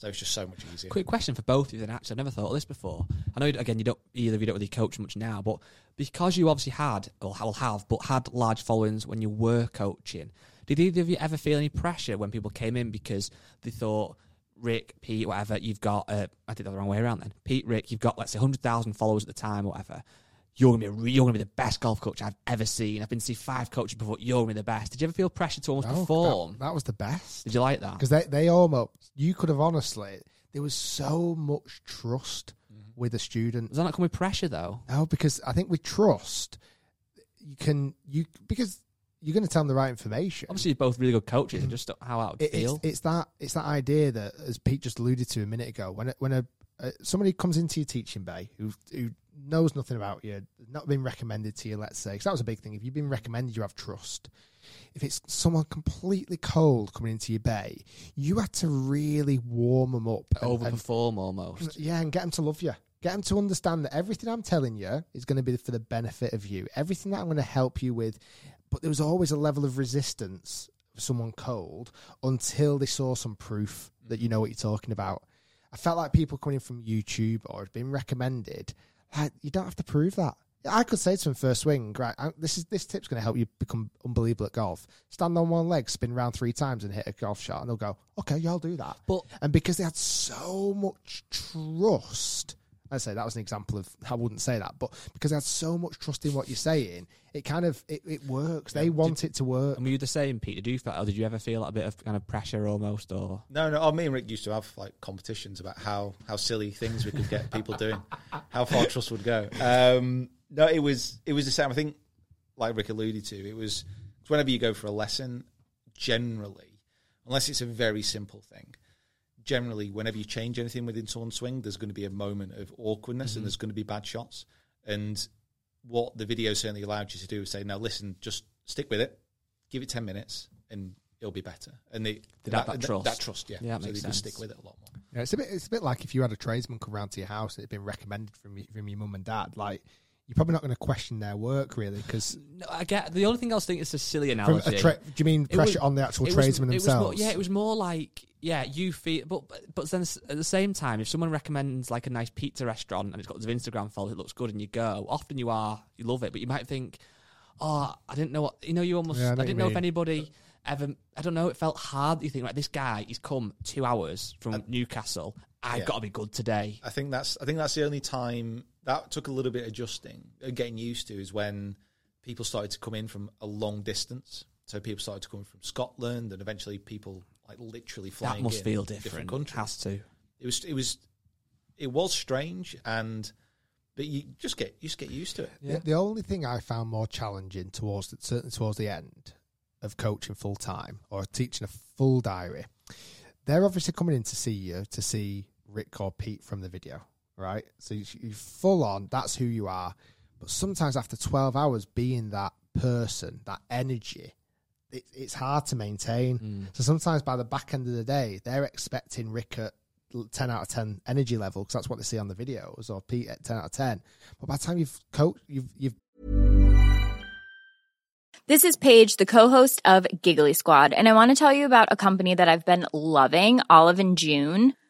so it's just so much easier. Quick question for both of you then actually, I've never thought of this before. I know again you don't either of you don't really coach much now, but because you obviously had or will have, but had large followings when you were coaching, did either of you ever feel any pressure when people came in because they thought Rick, Pete, whatever, you've got uh, I did that the wrong way around then. Pete, Rick, you've got let's say hundred thousand followers at the time whatever. You're gonna be a re- you're gonna be the best golf coach I've ever seen. I've been to see five coaches before. You're gonna be the best. Did you ever feel pressure to almost Oh, perform? that, that was the best. Did you like that? Because they, they almost, you could have honestly, there was so much trust with a student. Does that not come with pressure though? No, because I think with trust, you can, you, because you're going to tell them the right information. Obviously, you're both really good coaches. and Just how I would It- feel. it's, it's that it's that idea that as Pete just alluded to a minute ago when it, when a uh, somebody comes into your teaching bay who who knows nothing about you, not been recommended to you, let's say, because that was a big thing. If you've been recommended, you have trust. If it's someone completely cold coming into your bay, you had to really warm them up, and- and- overperform almost. yeah, and get them to love you. Get them to understand that everything I'm telling you is going to be for the benefit of you. Everything that I'm going to help you with. But there was always a level of resistance for someone cold until they saw some proof that you mm-hmm. know what you're talking about. I felt like people coming in from YouTube or had been recommended, like you don't have to prove that. I could say to him first swing, right? This is this tip's going to help you become unbelievable at golf. Stand on one leg, spin around three times, and hit a golf shot, and they'll go, "Okay, yeah, I'll do that." But- and because they had so much trust, I say that was an example of I wouldn't say that, but because they had so much trust in what you're saying, it kind of it, it works. They want it to work. And were you the same, Peter? Did you feel, or did you ever feel a bit of kind of pressure almost, or No, no. Oh, me and Rick used to have like competitions about how how silly things we could get people doing, *laughs* how far trust would go. Um, no, it was it was the same. I think, like Rick alluded to, it was whenever you go for a lesson, generally, unless it's a very simple thing, generally, whenever you change anything within someone's swing, there's going to be a moment of awkwardness and mm-hmm. there's going to be bad shots. And what the video certainly allowed you to do is say, "Now, listen, just stick with it, give it ten minutes, and it'll be better." And they They'd have that trust. that trust, yeah. Yeah, that so makes they can sense. stick with it a lot more. Yeah, it's a bit. It's a bit like if you had a tradesman come round to your house that had been recommended from you, from your mum and dad. Like you're probably not going to question their work really because no? I get the only thing I was thinking is a silly from analogy. a tra- do you mean pressure was- on the actual it was- tradesmen it was more- themselves? yeah, it was more like yeah, you feel, but but- but then at the same time, if someone recommends like a nice pizza restaurant and it's got the Instagram follow, it looks good, and you go, often you are you love it, but you might think, oh, I didn't know what you know. You almost Yeah, I I, know what didn't you know if anybody ever. I don't know. It felt hard. You think right, this guy, he's come two hours from Uh, Newcastle. I've yeah. got to be good today. I think that's I think that's the only time that took a little bit adjusting and getting used to is when people started to come in from a long distance. So people started to come from Scotland and eventually people like literally flying. That must in feel from different. countries. Has to. It was it was it was strange and but you just get you just get used to it. The, the only thing I found more challenging towards the, certainly towards the end of coaching full time or teaching a full diary, they're obviously coming in to see you to see Rick or Pete from the video, right? So you, you full on. That's who you are. But sometimes after twelve hours being that person, that energy, it, it's hard to maintain. Mm. So sometimes by the back end of the day, they're expecting Rick at ten out of ten energy level because that's what they see on the videos or Pete at ten out of ten. But by the time you've coached, you've you've This is Paige, the co-host of Giggly Squad, and I want to tell you about a company that I've been loving, Olive and June.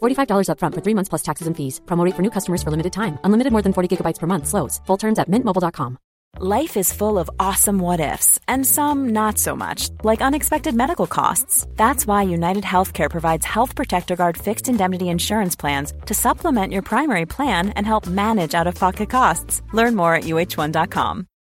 $45 upfront for three months plus taxes and fees. Promo rate for new customers for limited time. Unlimited more than 40 gigabytes per month. Slows. Full terms at mintmobile.com. Life is full of awesome what ifs, and some not so much, like unexpected medical costs. That's why United Healthcare provides Health Protector Guard fixed indemnity insurance plans to supplement your primary plan and help manage out of pocket costs. Learn more at uh1.com.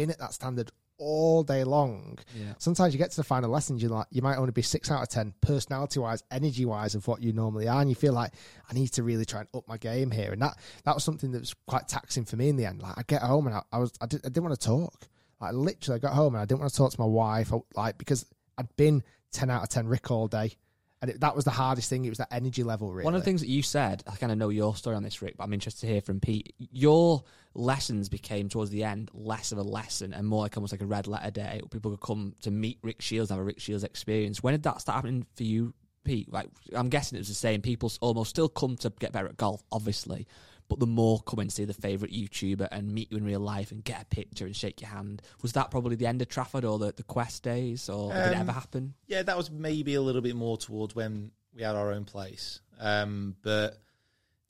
Been at that standard all day long. Yeah. Sometimes you get to the final lesson, you like you might only be six out of ten, personality wise, energy wise, of what you normally are, and you feel like I need to really try and up my game here. And that that was something that was quite taxing for me in the end. Like I get home and I, I was I, did, I didn't want to talk. Like literally, I got home and I didn't want to talk to my wife. Like because I'd been ten out of ten Rick all day. And it, that was the hardest thing. It was that energy level, really. One of the things that you said, I kind of know your story on this, Rick, but I'm interested to hear from Pete. Your lessons became towards the end less of a lesson and more like almost like a red letter day. Where people could come to meet Rick Shiels have a Rick Shiels experience. When did that start happening for you, Pete? Like, I'm guessing it was the same. People almost still come to get better at golf, obviously, but the more come and see the favourite YouTuber and meet you in real life and get a picture and shake your hand. Was that probably the end of Trafford or the, the Quest days, or did it Um, ever happen? Yeah, that was maybe a little bit more towards when we had our own place. Um, but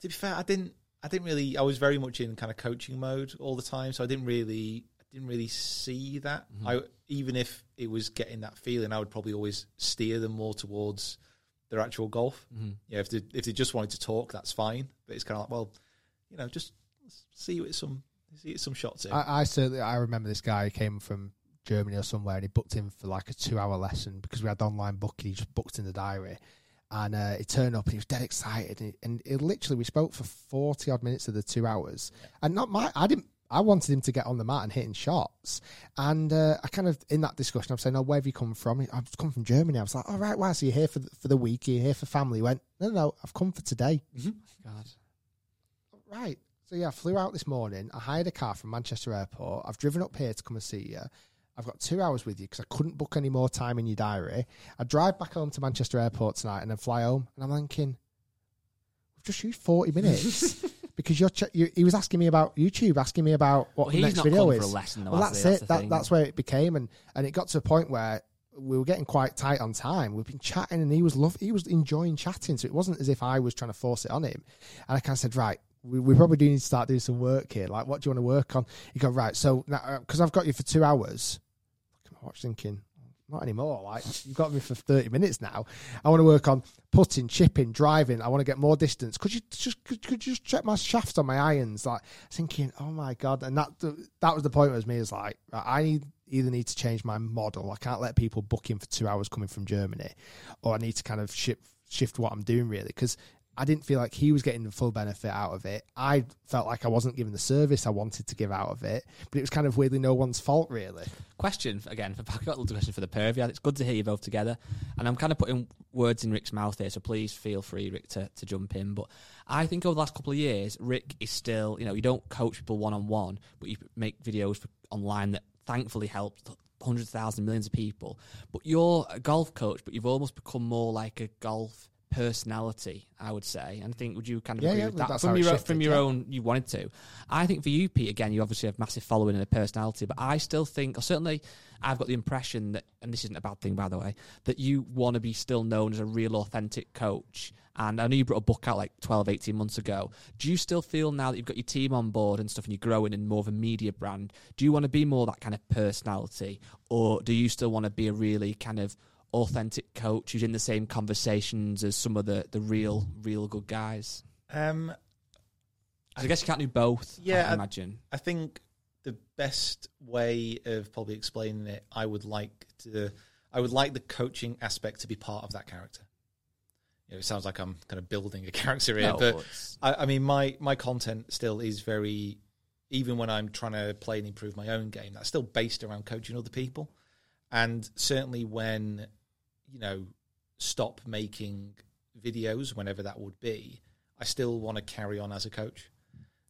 to be fair, I didn't. I didn't really. I was very much in kind of coaching mode all the time, so I didn't really. I didn't really see that. Mm-hmm. I even if it was getting that feeling, I would probably always steer them more towards their actual golf. Mm-hmm. Yeah, if they if they just wanted to talk, that's fine. But it's kind of like, well, you know, just see you at some see you some shots. In. I, I certainly I remember this guy who came from Germany or somewhere and he booked in for like a two hour lesson because we had online booking. He just booked in the diary. And uh, he turned up and he was dead excited. And, and it literally, we spoke for 40 odd minutes of the two hours. And not my, I didn't, I wanted him to get on the mat and hitting shots. And uh, I kind of, in that discussion, I'm saying, oh, where have you come from? I've come from Germany. I was like, all right, why? So you're here for the, for the week? You're here for family? He went, no, no, no, I've come for today. God. Right. So yeah, I flew out this morning. I hired a car from Manchester Airport. I've driven up here to come and see you. I've got two hours with you because I couldn't book any more time in your diary. I drive back home to Manchester Airport tonight and then fly home. And I'm thinking, we've just used 40 minutes *laughs* because you're, ch- you, he was asking me about YouTube, asking me about what Well, the next video is. lesson, though, well, that's? That's it. That, that's where it became, and and it got to a point where we were getting quite tight on time. We've been chatting, and he was love. He was enjoying chatting, so it wasn't as if I was trying to force it on him. And I kind of said, right. We, we probably do need to start doing some work here. Like, what do you want to work on? He go, right. So, because uh, I've got you for two hours, watch thinking, not anymore. Like you've got me for thirty minutes now. I want to work on putting, chipping, driving. I want to get more distance. Could you just could, could you just check my shafts on my irons? Like thinking, oh my god. And that that was the point. Was me is like I need either need to change my model. I can't let people book in for two hours coming from Germany, or I need to kind of shift shift what I'm doing really because I didn't feel like he was getting the full benefit out of it. I felt like I wasn't giving the service I wanted to give out of it, but it was kind of weirdly no one's fault, really. Question again for *laughs* I've got a little question for the you. It's good to hear you both together, and I'm kind of putting words in Rick's mouth here, so please feel free, Rick, to, to jump in. But I think over the last couple of years, Rick is still, you know, you don't coach people one on one, but you make videos for, online that thankfully help hundreds of thousands, millions of people. But you're a golf coach, but you've almost become more like a golf personality, I would say. And I think would you kind of Yeah, agree yeah, with that that's from your shifted, from your yeah. own you wanted to. I think for you, Pete, again, you obviously have massive following and a personality, but I still think, or certainly, I've got the impression that, and this isn't a bad thing by the way, that you want to be still known as a real, authentic coach. And I know you brought a book out like 12, 18 months ago. Do you still feel now that you've got your team on board and stuff, and you're growing in more of a media brand? Do you want to be more that kind of personality, or do you still want to be a really kind of authentic coach who's in the same conversations as some of the, the real, real good guys? Um, I guess you can't do both. Yeah, I I- imagine. I think the best way of probably explaining it, I would like to, I would like the coaching aspect to be part of that character. You know, it sounds like I'm kind of building a *laughs* character here, No, but I, I mean, my my content still is very, even when I'm trying to play and improve my own game, that's still based around coaching other people, and certainly when, you know, stop making videos, whenever that would be, I still want to carry on as a coach.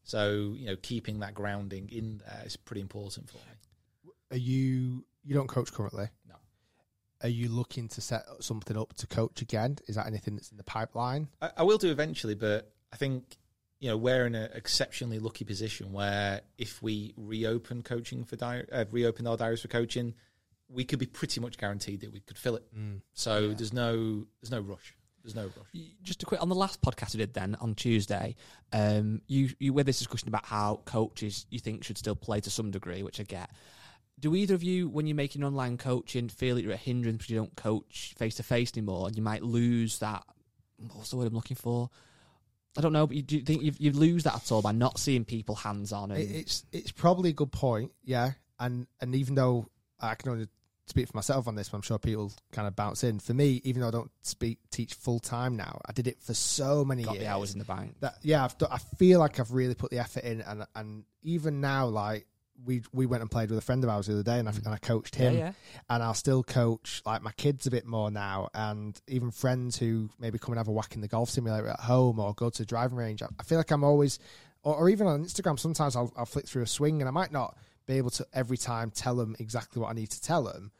So you know, keeping that grounding in there is pretty important for me. Are you you don't coach currently? No. Are you looking to set something up to coach again? Is that anything that's in the pipeline? I, I will do eventually, but I think you know we're in an exceptionally lucky position where if we reopen coaching for di- uh, reopen our diaries for coaching, we could be pretty much guaranteed that we could fill it. So there's no there's no rush. There's no rush. just a quick on the last podcast we did then on Tuesday, um, you you had this discussion about how coaches you think should still play to some degree, which I get. Do either of you, when you're making online coaching, feel that you're a hindrance because you don't coach face to face anymore, and you might lose that? What's the word I'm looking for? I don't know, but you, do you think you, you lose that at all by not seeing people hands on? And It, it's it's probably a good point, yeah. And and even though I can only speak for myself on this, but I'm sure people kind of bounce in. For me, even though I don't speak teach full time now, I did it for so many got years. the hours in the bank. that yeah, I've done, I feel like I've really put the effort in, and and even now, like we we went and played with a friend of ours the other day, and I, and I coached him, Mm. Yeah, yeah. and I'll still coach like my kids a bit more now, and even friends who maybe come and have a whack in the golf simulator at home or go to the driving range. I, I feel like I'm always, or, or even on Instagram, sometimes I'll I'll flick through a swing, and I might not be able to every time tell them exactly what I need to tell them.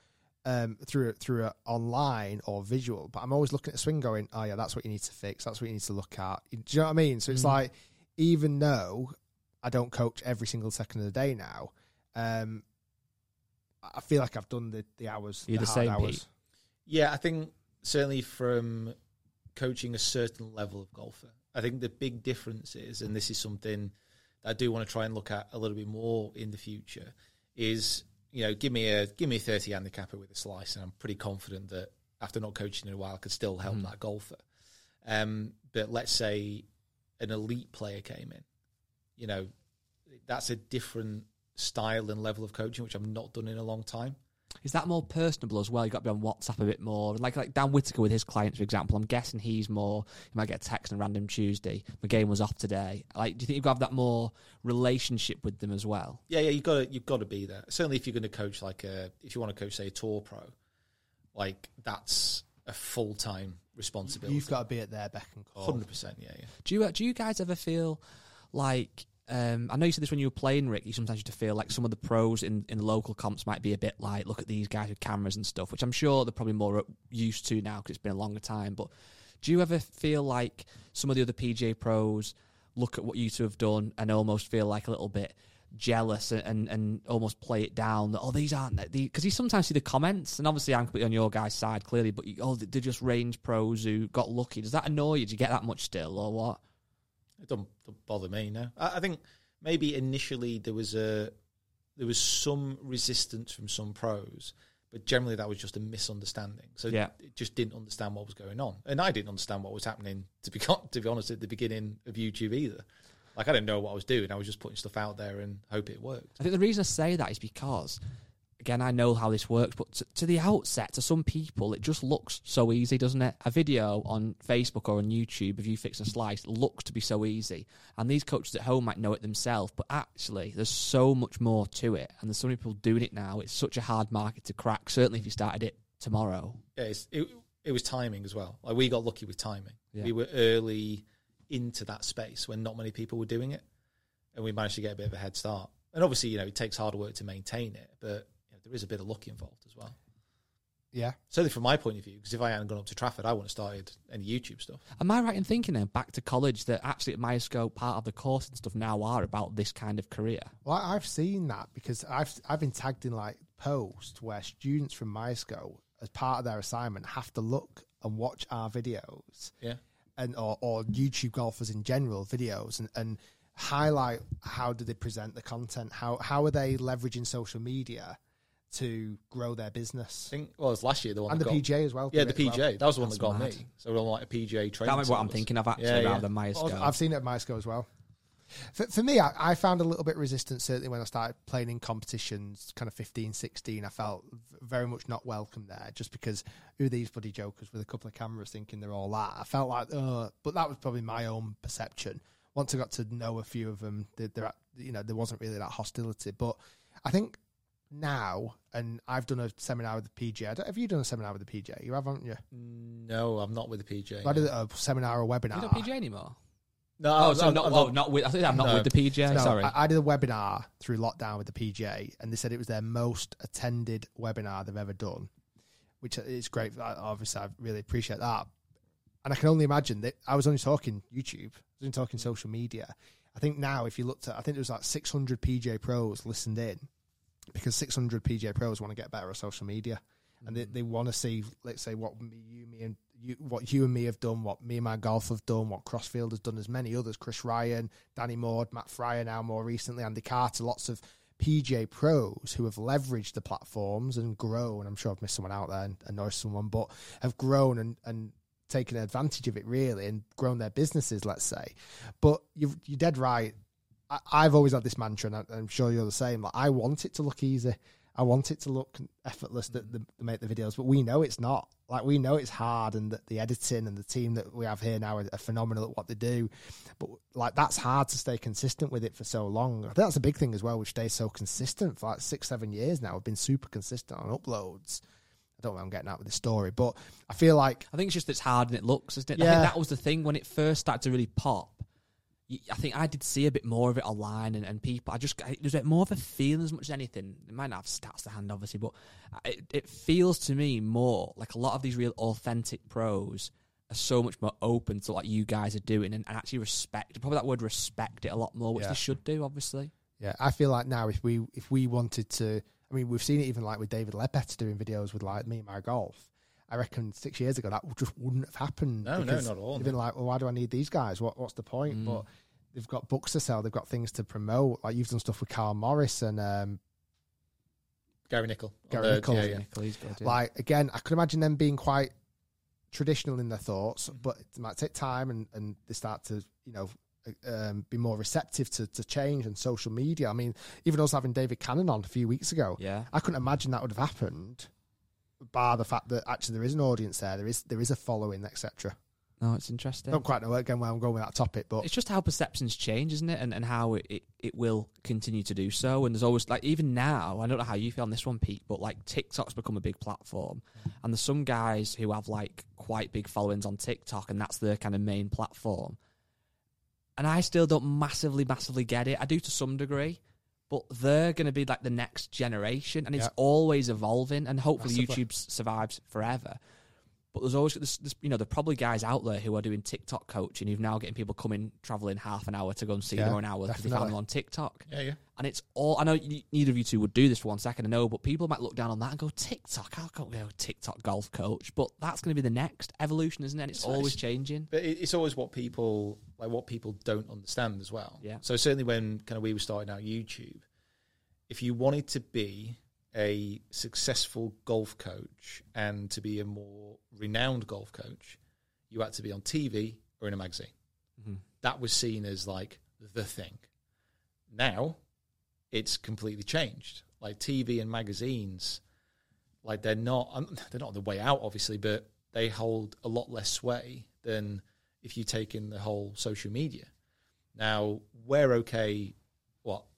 Um, through through a online or visual, but I'm always looking at a swing, going, "Oh yeah, that's what you need to fix. That's what you need to look at." Do you know what I mean? So it's like, even though I don't coach every single second of the day now, um, I feel like I've done the, the hours. You're the, the same, hours. Pete. Yeah, I think certainly from coaching a certain level of golfer, I think the big difference is, and this is something that I do want to try and look at a little bit more in the future, is you know give me a give me a thirty handicapper with a slice, and I'm pretty confident that after not coaching in a while, I could still help that golfer. Um, but let's say an elite player came in, you know, that's a different style and level of coaching, which I've not done in a long time. Is that more personable as well? You've got to be on WhatsApp a bit more. Like like Dan Whittaker with his clients, for example. I'm guessing he's more. You might get a text on a random Tuesday. My game was off today. Like, do you think you've got to have that more relationship with them as well? Yeah, yeah, you've got to you've got to be there. Certainly, if you're going to coach like a, if you want to coach say a tour pro, like that's a full time responsibility. You've got to be at their beck and call. hundred percent. Yeah, yeah. Do you uh, do you guys ever feel like? Um, I know you said this when you were playing, Rick. You sometimes used to feel like some of the pros in, in local comps might be a bit like, look at these guys with cameras and stuff, which I'm sure they're probably more used to now because it's been a longer time. But do you ever feel like some of the other PGA pros look at what you two have done and almost feel like a little bit jealous and, and, and almost play it down that oh these aren't because you sometimes see the comments and obviously I'm completely on your guys' side clearly but you, oh they're just range pros who got lucky does that annoy you do you get that much still or what It don't, don't bother me. No, I, I think maybe initially there was a there was some resistance from some pros, but generally that was just a misunderstanding. So Yeah. it just didn't understand what was going on, and I didn't understand what was happening. To be to be honest, at the beginning of YouTube either, like I didn't know what I was doing. I was just putting stuff out there and hope it worked. I think the reason I say that is because again, I know how this works, but to, to the outset, to some people, it just looks so easy, doesn't it? A video on Facebook or on YouTube of you fix a slice looks to be so easy, and these coaches at home might know it themselves, but actually, there's so much more to it, and there's so many people doing it now. It's such a hard market to crack. Certainly, if you started it tomorrow. Yeah, it's, it, it was timing as well. Like we got lucky with timing. Yeah. We were early into that space when not many people were doing it, and we managed to get a bit of a head start. And obviously, you know, it takes hard work to maintain it, but there is a bit of luck involved as well. Yeah. Certainly from my point of view, because if I hadn't gone up to Trafford, I wouldn't have started any YouTube stuff. Am I right in thinking then, back to college, that actually at Myerscough, part of the course and stuff now are about this kind of career? Well, I- I've seen that because I've I've been tagged in like posts where students from Myerscough, as part of their assignment, have to look and watch our videos Yeah. and or, or YouTube golfers in general videos and, and highlight how do they present the content, how how are they leveraging social media to grow their business. I business think well, it was last year the one and the got, PGA as well. Yeah, the it PGA. well. That was the one That's that got mad. me. So we're on like a PGA training. That might what I'm service. thinking of actually, Yeah, yeah. rather than Myerscough. I've seen it at Myerscough as well. For, for me, I, I found a little bit resistance certainly when I started playing in competitions, kind of 15, 16. I felt very much not welcome there just because who are these bloody jokers with a couple of cameras thinking they're all that? I felt like, oh, but that was probably my own perception. Once I got to know a few of them, they, they're, you know, there wasn't really that hostility. But I think now, and I've done a seminar with the PGA. I don't- Have you done a seminar with the PGA? You have, haven't you? No, I'm not with the PGA. I did a seminar or You webinar. don't PGA anymore? No, Oh, I'm- so I'm- not, I'm oh, not with. I think I'm not No. with the PGA. No, Sorry. I, I did a webinar through lockdown with the PGA, and they said it was their most attended webinar they've ever done, which is great. I- Obviously, I really appreciate that. And I can only imagine that I was only talking YouTube, I was only talking social media. I think now, if you looked at, I think there was like 600 PGA pros listened in because 600 PGA pros want to get better at social media, and they, mm. they want to see, let's say, what me, you, me, and you, what you and me have done, what me and my golf have done, what Crossfield has done, as many others, Chris Ryan, Danny Maude, Matt Fryer, now more recently, Andy Carter, lots of PGA pros who have leveraged the platforms and grown. I'm sure I've missed someone out there and annoyed someone, but have grown and, and taken advantage of it really and grown their businesses, let's say. But you've, you're dead right. I, I've always had this mantra, and I, I'm sure you're the same. Like, I want it to look easy. I want it to look effortless that the, make the videos, but we know it's not. Like we know it's hard, and that the editing and the team that we have here now are, are phenomenal at what they do. But like that's hard to stay consistent with it for so long. I think that's a big thing as well. We stay so consistent for like six, seven years now. We've been super consistent on uploads. I don't know where I'm getting out with this story, but I feel like I think it's just it's hard and it looks, isn't it? I Yeah. think that was the thing when it first started to really pop. Y- I think I did see a bit more of it online, and, and people. I just there's a bit more of a feeling as much as anything. It might not have stats to hand, obviously, but it, it feels to me more like a lot of these real authentic pros are so much more open to what you guys are doing, and, and actually respect. Probably that word respect it a lot more, which Yeah. they should do, obviously. Yeah, I feel like now if we if we wanted to, I mean, we've seen it even like with David Leadbetter doing videos with like me and my golf. I reckon six years ago that just wouldn't have happened. No, no, because not at all, They've no. been like, well, why do I need these guys? What what's the point? Mm. But they've got books to sell. They've got things to promote. Like you've done stuff with Karl Morris and um, Gary Nicol. Gary Uh, Nicol. Yeah, yeah. Please, God, yeah. like again, I could imagine them being quite traditional in their thoughts, Mm-hmm. but it might take time, and, and they start to you know um, be more receptive to, to change and social media. I mean, even us having David Cannon on a few weeks ago, yeah. I couldn't imagine that would have happened, bar the fact that actually there is an audience there, there is there is a following, etc. No, it's interesting. Don't quite know again where I'm going with that topic, but it's just how perceptions change, isn't it? And and how it, it, it will continue to do so. And there's always like even now, I don't know how you feel on this one, Pete, but like TikTok's become a big platform, and there's some guys who have like quite big followings on TikTok, and that's their kind of main platform. And I still don't massively, massively get it. I do to some degree, but they're going to be like the next generation, and it's Yeah. always evolving. And hopefully, Massively. YouTube survives forever. But there's always there's, you know there are probably guys out there who are doing TikTok coaching who've now getting people coming traveling half an hour to go and see Yeah, them or an hour because they found them on TikTok. Yeah, yeah. And it's all I know. y- Neither of you two would do this for one second, I know, but people might look down on that and go TikTok. How can we go TikTok golf coach? But that's going to be the next evolution, isn't it? It's It's- always changing. But it's always what people like what people don't understand as well. Yeah. So certainly when kind of we were starting out YouTube, if you wanted to be a successful golf coach and to be a more renowned golf coach, you had to be on TV or in a magazine. Mhm. That was seen as like the thing. Now, it's completely changed. like TV and magazines, like they're not um, *laughs* they're not on the way out, obviously, but they hold a lot less sway than if you take in the whole social media. Now we're okay.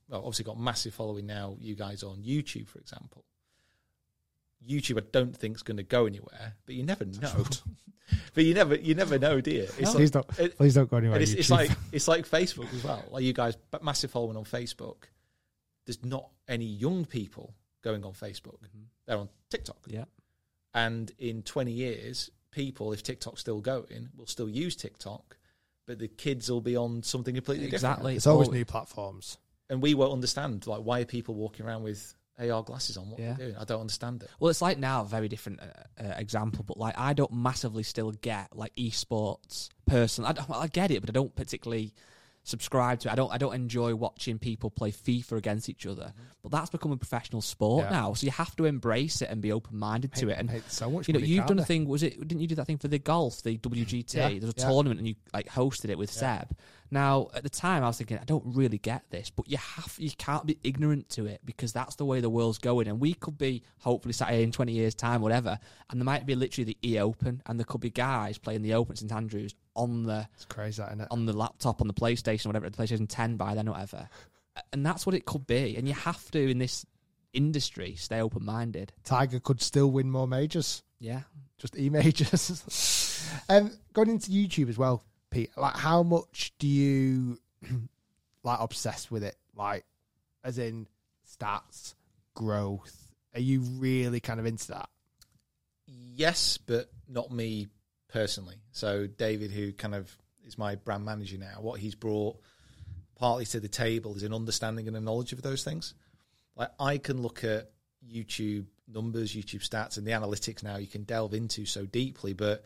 What? Well, obviously got massive following now. You guys on YouTube, for example. YouTube, I don't think is going to go anywhere, but you never know. *laughs* but you never, you never know, do you? It's please don't, it- please don't go anywhere. it's, it's like it's like Facebook as well. Like you guys, but massive following on Facebook. There's not any young people going on Facebook. Mm-hmm. They're on TikTok. Yeah. And in 20 years, people, if TikTok's still going, will still use TikTok, but the kids will be on something completely different. Exactly. it's always new platforms. Different. And we won't understand like why are people walking around with AR glasses on? What Yeah. they're doing? I don't understand it. Well, it's like now a very different uh, uh, example, but like I don't massively still get like esports person. I, don't- I get it, but I don't particularly subscribe to it. I don't. I don't enjoy watching people play FIFA against each other. But that's become a professional sport Yeah. now, so you have to embrace it and be open minded to it. And Paid so much you know, you've can't done a thing. Was it? Didn't you do that thing for the golf, the WGT? Yeah, There's a yeah. tournament, and you like hosted it with Seb. Now, at the time, I was thinking, I don't really get this, but you have, you can't be ignorant to it because that's the way the world's going. And we could be hopefully sat here in 20 years' time, whatever, and there might be literally the E Open, and there could be guys playing the Open St Andrews on the It's crazy, isn't it? on the laptop, on the PlayStation, whatever, the PlayStation 10 by then, whatever. And that's what it could be. And you have to, in this industry, stay open minded. Tiger could still win more majors. Yeah. just e majors. *laughs* um, going into YouTube as well, Pete. Like, how much do you *clears throat* like obsessed with it? Like, as in stats, growth. Are you really kind of into that? Yes, but not me personally. So David, who kind of is my brand manager now, what he's brought partly to the table is an understanding and a knowledge of those things. Like I can look at YouTube numbers, YouTube stats, and the analytics now you can delve into so deeply, but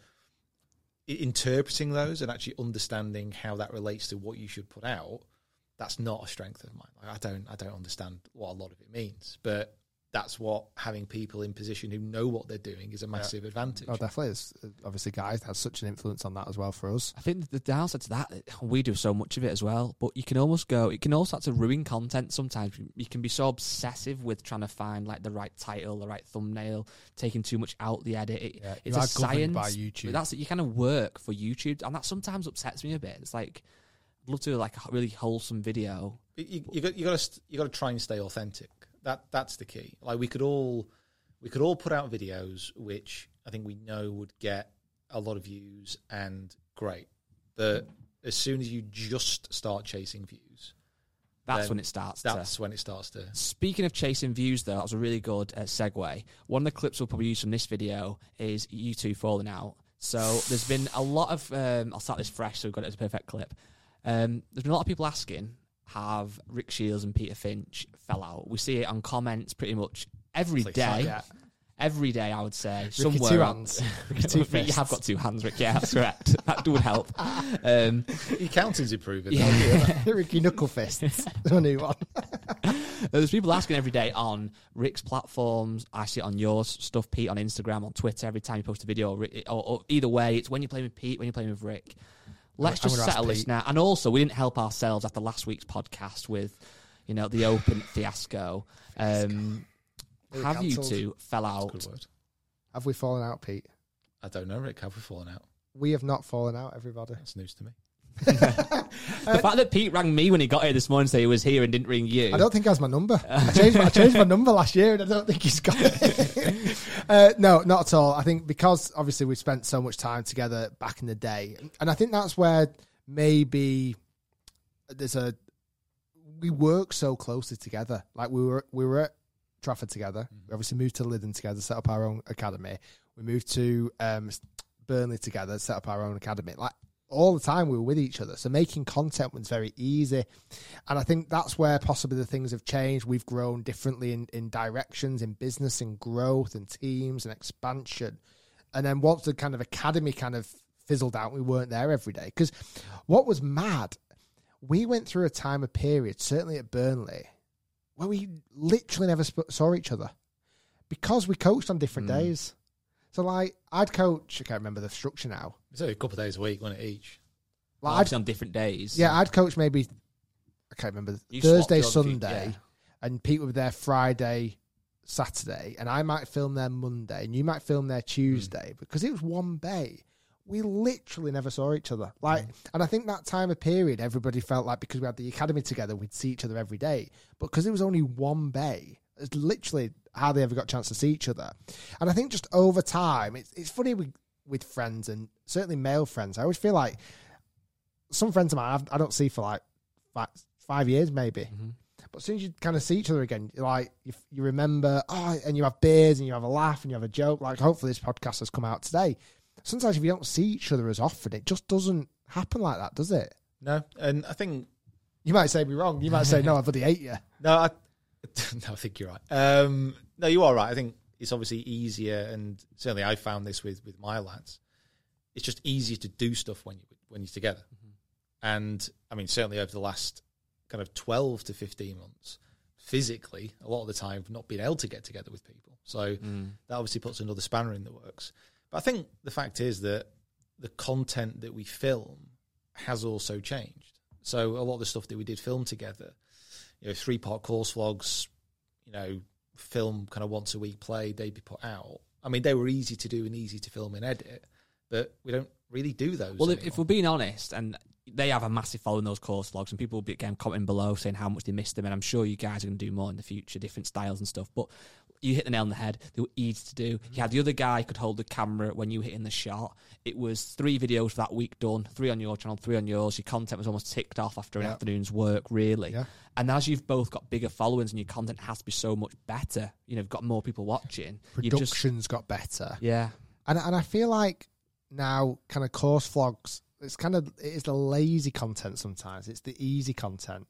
interpreting those and actually understanding how that relates to what you should put out, that's not a strength of mine. Like I don't, I don't understand what a lot of it means, but that's what having people in position who know what they're doing is a massive advantage. Oh, definitely. It's, uh, obviously, guys has such an influence on that as well for us. I think the downside to that, uh, we do so much of it as well, but you can almost go, it can also start to ruin content sometimes. You can be so obsessive with trying to find like the right title, the right thumbnail, taking too much out the edit. It, Yeah, it's you a are governed science. by YouTube. That's it. You kind of work for YouTube, and that sometimes upsets me a bit. It's like, I'd love to do like a really wholesome video. you, you got you got to you got to try and stay authentic. That that's the key. Like we could all we could all put out videos which I think we know would get a lot of views and great, but as soon as you just start chasing views, That's when it starts. to- That's when it starts to. Speaking of chasing views, though, that was a really good uh, segue. One of the clips we'll probably use from this video is you two falling out. So there's been a lot of. Um, I'll start this fresh, so we've got it as a perfect clip. Um, there's been a lot of people asking, have Rick Shiels and Peter Finch fell out? We see it on comments pretty much every Click day. Yeah. Every day, I would say. Ricky somewhere two on- hands. *laughs* Ricky two *laughs* you have got two hands, Rick. Yeah, that's correct. *laughs* that would help. Um, Your counting's improving. yeah. Ricky Knuckle Fists. a new one. There's people asking every day on Rick's platforms. I see it on yours stuff, Pete, on Instagram, on Twitter. Every time you post a video, or, or, or either way, it's when you're playing with Pete, when you're playing with Rick. Let's I'm just gonna ask settle this now. And also, we didn't help ourselves after last week's podcast with, you know, the open *laughs* fiasco. Um, have you cancelled. two fell That's a out? good word. Have we fallen out, Pete? I don't know, Rick. Have we fallen out? We have not fallen out, everybody. That's news to me. *laughs* The fact that Pete rang me when he got here this morning, to say he was here and didn't ring you. I don't think he has my number. *laughs* I changed, I changed my number last year, and I don't think he's got it. *laughs* uh, no, not at all. I think because obviously we spent so much time together back in the day, and I think that's where maybe there's a we work so closely together. Like we were we were at Trafford together. We obviously moved to Lyddon together, set up our own academy. We moved to um, Burnley together, set up our own academy. Like all the time, we were with each other. So making content was very easy. And I think that's where possibly the things have changed. We've grown differently in, in directions, in business and growth and teams and expansion. And then once the kind of academy kind of fizzled out, we weren't there every day. Because what was mad, we went through a time of period, certainly at Burnley, where we literally never sp- saw each other because we coached on different hmm. days. So, like, I'd coach, I can't remember the structure now. It's only a couple of days a week, wasn't it, each? Like, I'd Obviously on different days. yeah, I'd coach maybe I can't remember You Thursday, swapped on few- Sunday, yeah. and Pete would be there Friday, Saturday, and I might film there Monday, and you might film there Tuesday, hmm. because it was one bay. We literally never saw each other. Like, hmm. and I think that time of period, everybody felt like because we had the academy together, we'd see each other every day. But because it was only one bay, it's literally how they ever got a chance to see each other. And I think just over time, it's it's funny with with friends and certainly male friends. I always feel like some friends of mine I've, I don't see for like five, five years maybe. Mm-hmm. But as soon as you kind of see each other again, you're like you, you remember, oh, and you have beers and you have a laugh and you have a joke. Like hopefully this podcast has come out today. Sometimes if you don't see each other as often, it just doesn't happen like that, does it? No, and I think You might say me wrong. You might say no, I've bloody hate you. no, I *laughs* no, I think you're right. Um, no, you are right. I think it's obviously easier, and certainly I found this with with my lads. It's just easier to do stuff when you when you're together, and I mean certainly over the last kind of twelve to fifteen months, physically a lot of the time I've not been able to get together with people. So that obviously puts another spanner in the works. But I think the fact is that the content that we film has also changed. So a lot of the stuff that we did film together, you know, three part course vlogs, you know, film kind of once a week play, they'd be put out. I mean, they were easy to do and easy to film and edit, but we don't really do those. Well, if, if we're being honest, and they have a massive following those course vlogs, and people will be again commenting below saying how much they missed them, and I'm sure you guys are going to do more in the future, different styles and stuff. But you hit the nail on the head. They were easy to do. You had the other guy could hold the camera when you were hitting the shot. It was three videos for that week done, three on your channel, three on yours. Your content was almost ticked off after an Yeah. afternoon's work, really. Yeah. And as you've both got bigger followings and your content has to be so much better, you know, you've got more people watching. you've just- got better. yeah. And and I feel like now kind of course vlogs, it's kind of it is the lazy content sometimes. It's the easy content.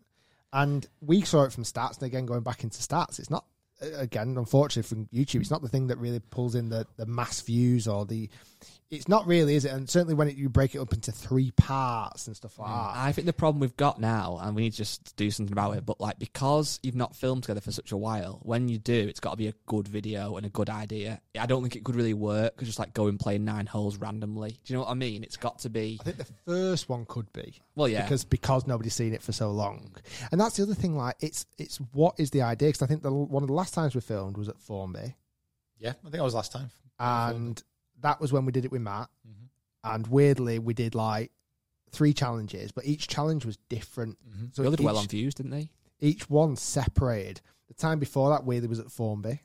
And we saw it from stats and again going back into stats, it's not again, unfortunately from YouTube, it's not the thing that really pulls in the, the mass views or the it's not really, is it? And certainly when it, you break it up into three parts and stuff like mm. that. I think the problem we've got now, and we need to just do something about it, but like because you've not filmed together for such a while, when you do, it's got to be a good video and a good idea. I don't think it could really work. Just like go and play nine holes randomly. Do you know what I mean? It's got to be. I think the first one could be. Well, yeah. because because nobody's seen it for so long, and that's the other thing. Like, it's it's what is the idea? Because I think the, one of the last times we filmed was at Formby, yeah, I think that was last time. and that was when we did it with Matt. Mm-hmm. And weirdly, we did like three challenges, but each challenge was different. Mm-hmm. So they did well on views, didn't they? each one separated. The time before that, weirdly, was at Formby,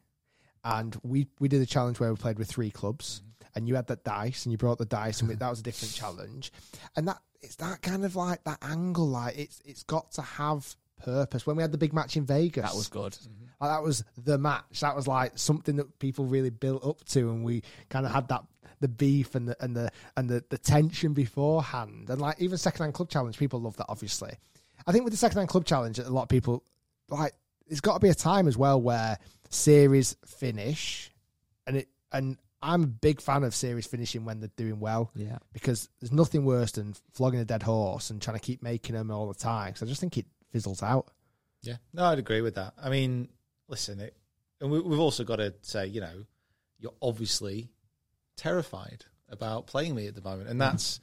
and we we did a challenge where we played with three clubs, and you had that dice, and you brought the dice, and we, that was a different *laughs* challenge, and that it's that kind of like that angle, like it's it's got to have purpose. When we had the big match in Vegas, That was good. Mm-hmm. like, that was the match. That was like something that people really built up to, and we kind of had that the beef and the and the and the, the tension beforehand. And like even second hand club challenge, people love that. Obviously, I think with the second hand club challenge, a lot of people like. There's got to be a time as well where series finish, and it and I'm a big fan of series finishing when they're doing well Yeah. because there's nothing worse than flogging a dead horse and trying to keep making them all the time. So I just think it fizzles out. Yeah, no, I'd agree with that. I mean, listen, it, and we, we've also got to say, you know, you're obviously terrified about playing me at the moment, and mm-hmm. that's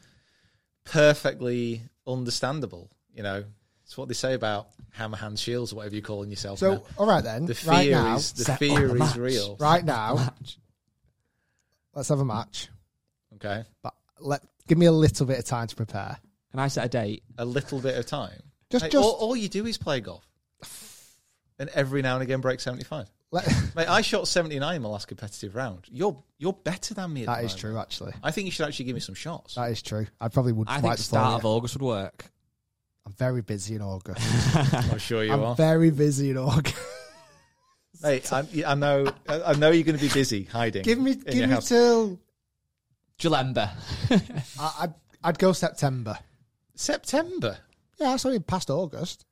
perfectly understandable. You know, it's what they say about hammer hand Shiels or whatever you're calling yourself. So now. all right then, the fear right now, is the fear up a is match. real. right now, let's have a match. Okay, But let give me a little bit of time to prepare. Can I set a date? a little bit of time. Just- Mate, just- all, all you do is play golf, and every now and again break seventy five. Let, *laughs* Mate, I shot seventy nine in my last competitive round. You're you're better than me. At that the is moment. true, actually. I think you should actually give me some shots. That is true. I probably would. I fight think before start you. of August would work. I'm very busy in August. *laughs* I'm sure you are. I'm are. very busy in August. *laughs* Mate, I, I know, I I know you're going to be busy hiding. give me, give me house. till. Jalemba. I, I'd, I'd go September. September. Yeah, that's only past August.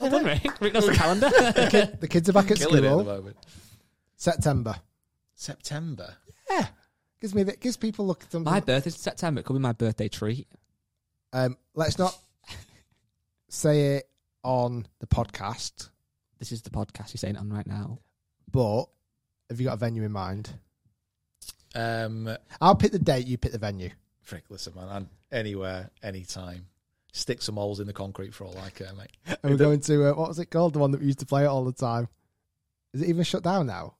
well done, Rick. Rick knows the calendar. The, kid, the kids are back at Killing it at the school. moment. September. September. Yeah, gives me a gives people look. At something. my birthday's in September. It could be my birthday treat. Um, let's not *laughs* say it on the podcast, This is the podcast you're saying it on right now. but have you got a venue in mind? Um, I'll pick the date. You pick the venue. Frick, listen, man. I'm anywhere, anytime. Stick some holes in the concrete for all I care, mate. *laughs* And we're going to uh, what was it called? The one that we used to play it all the time. Is it even shut down now?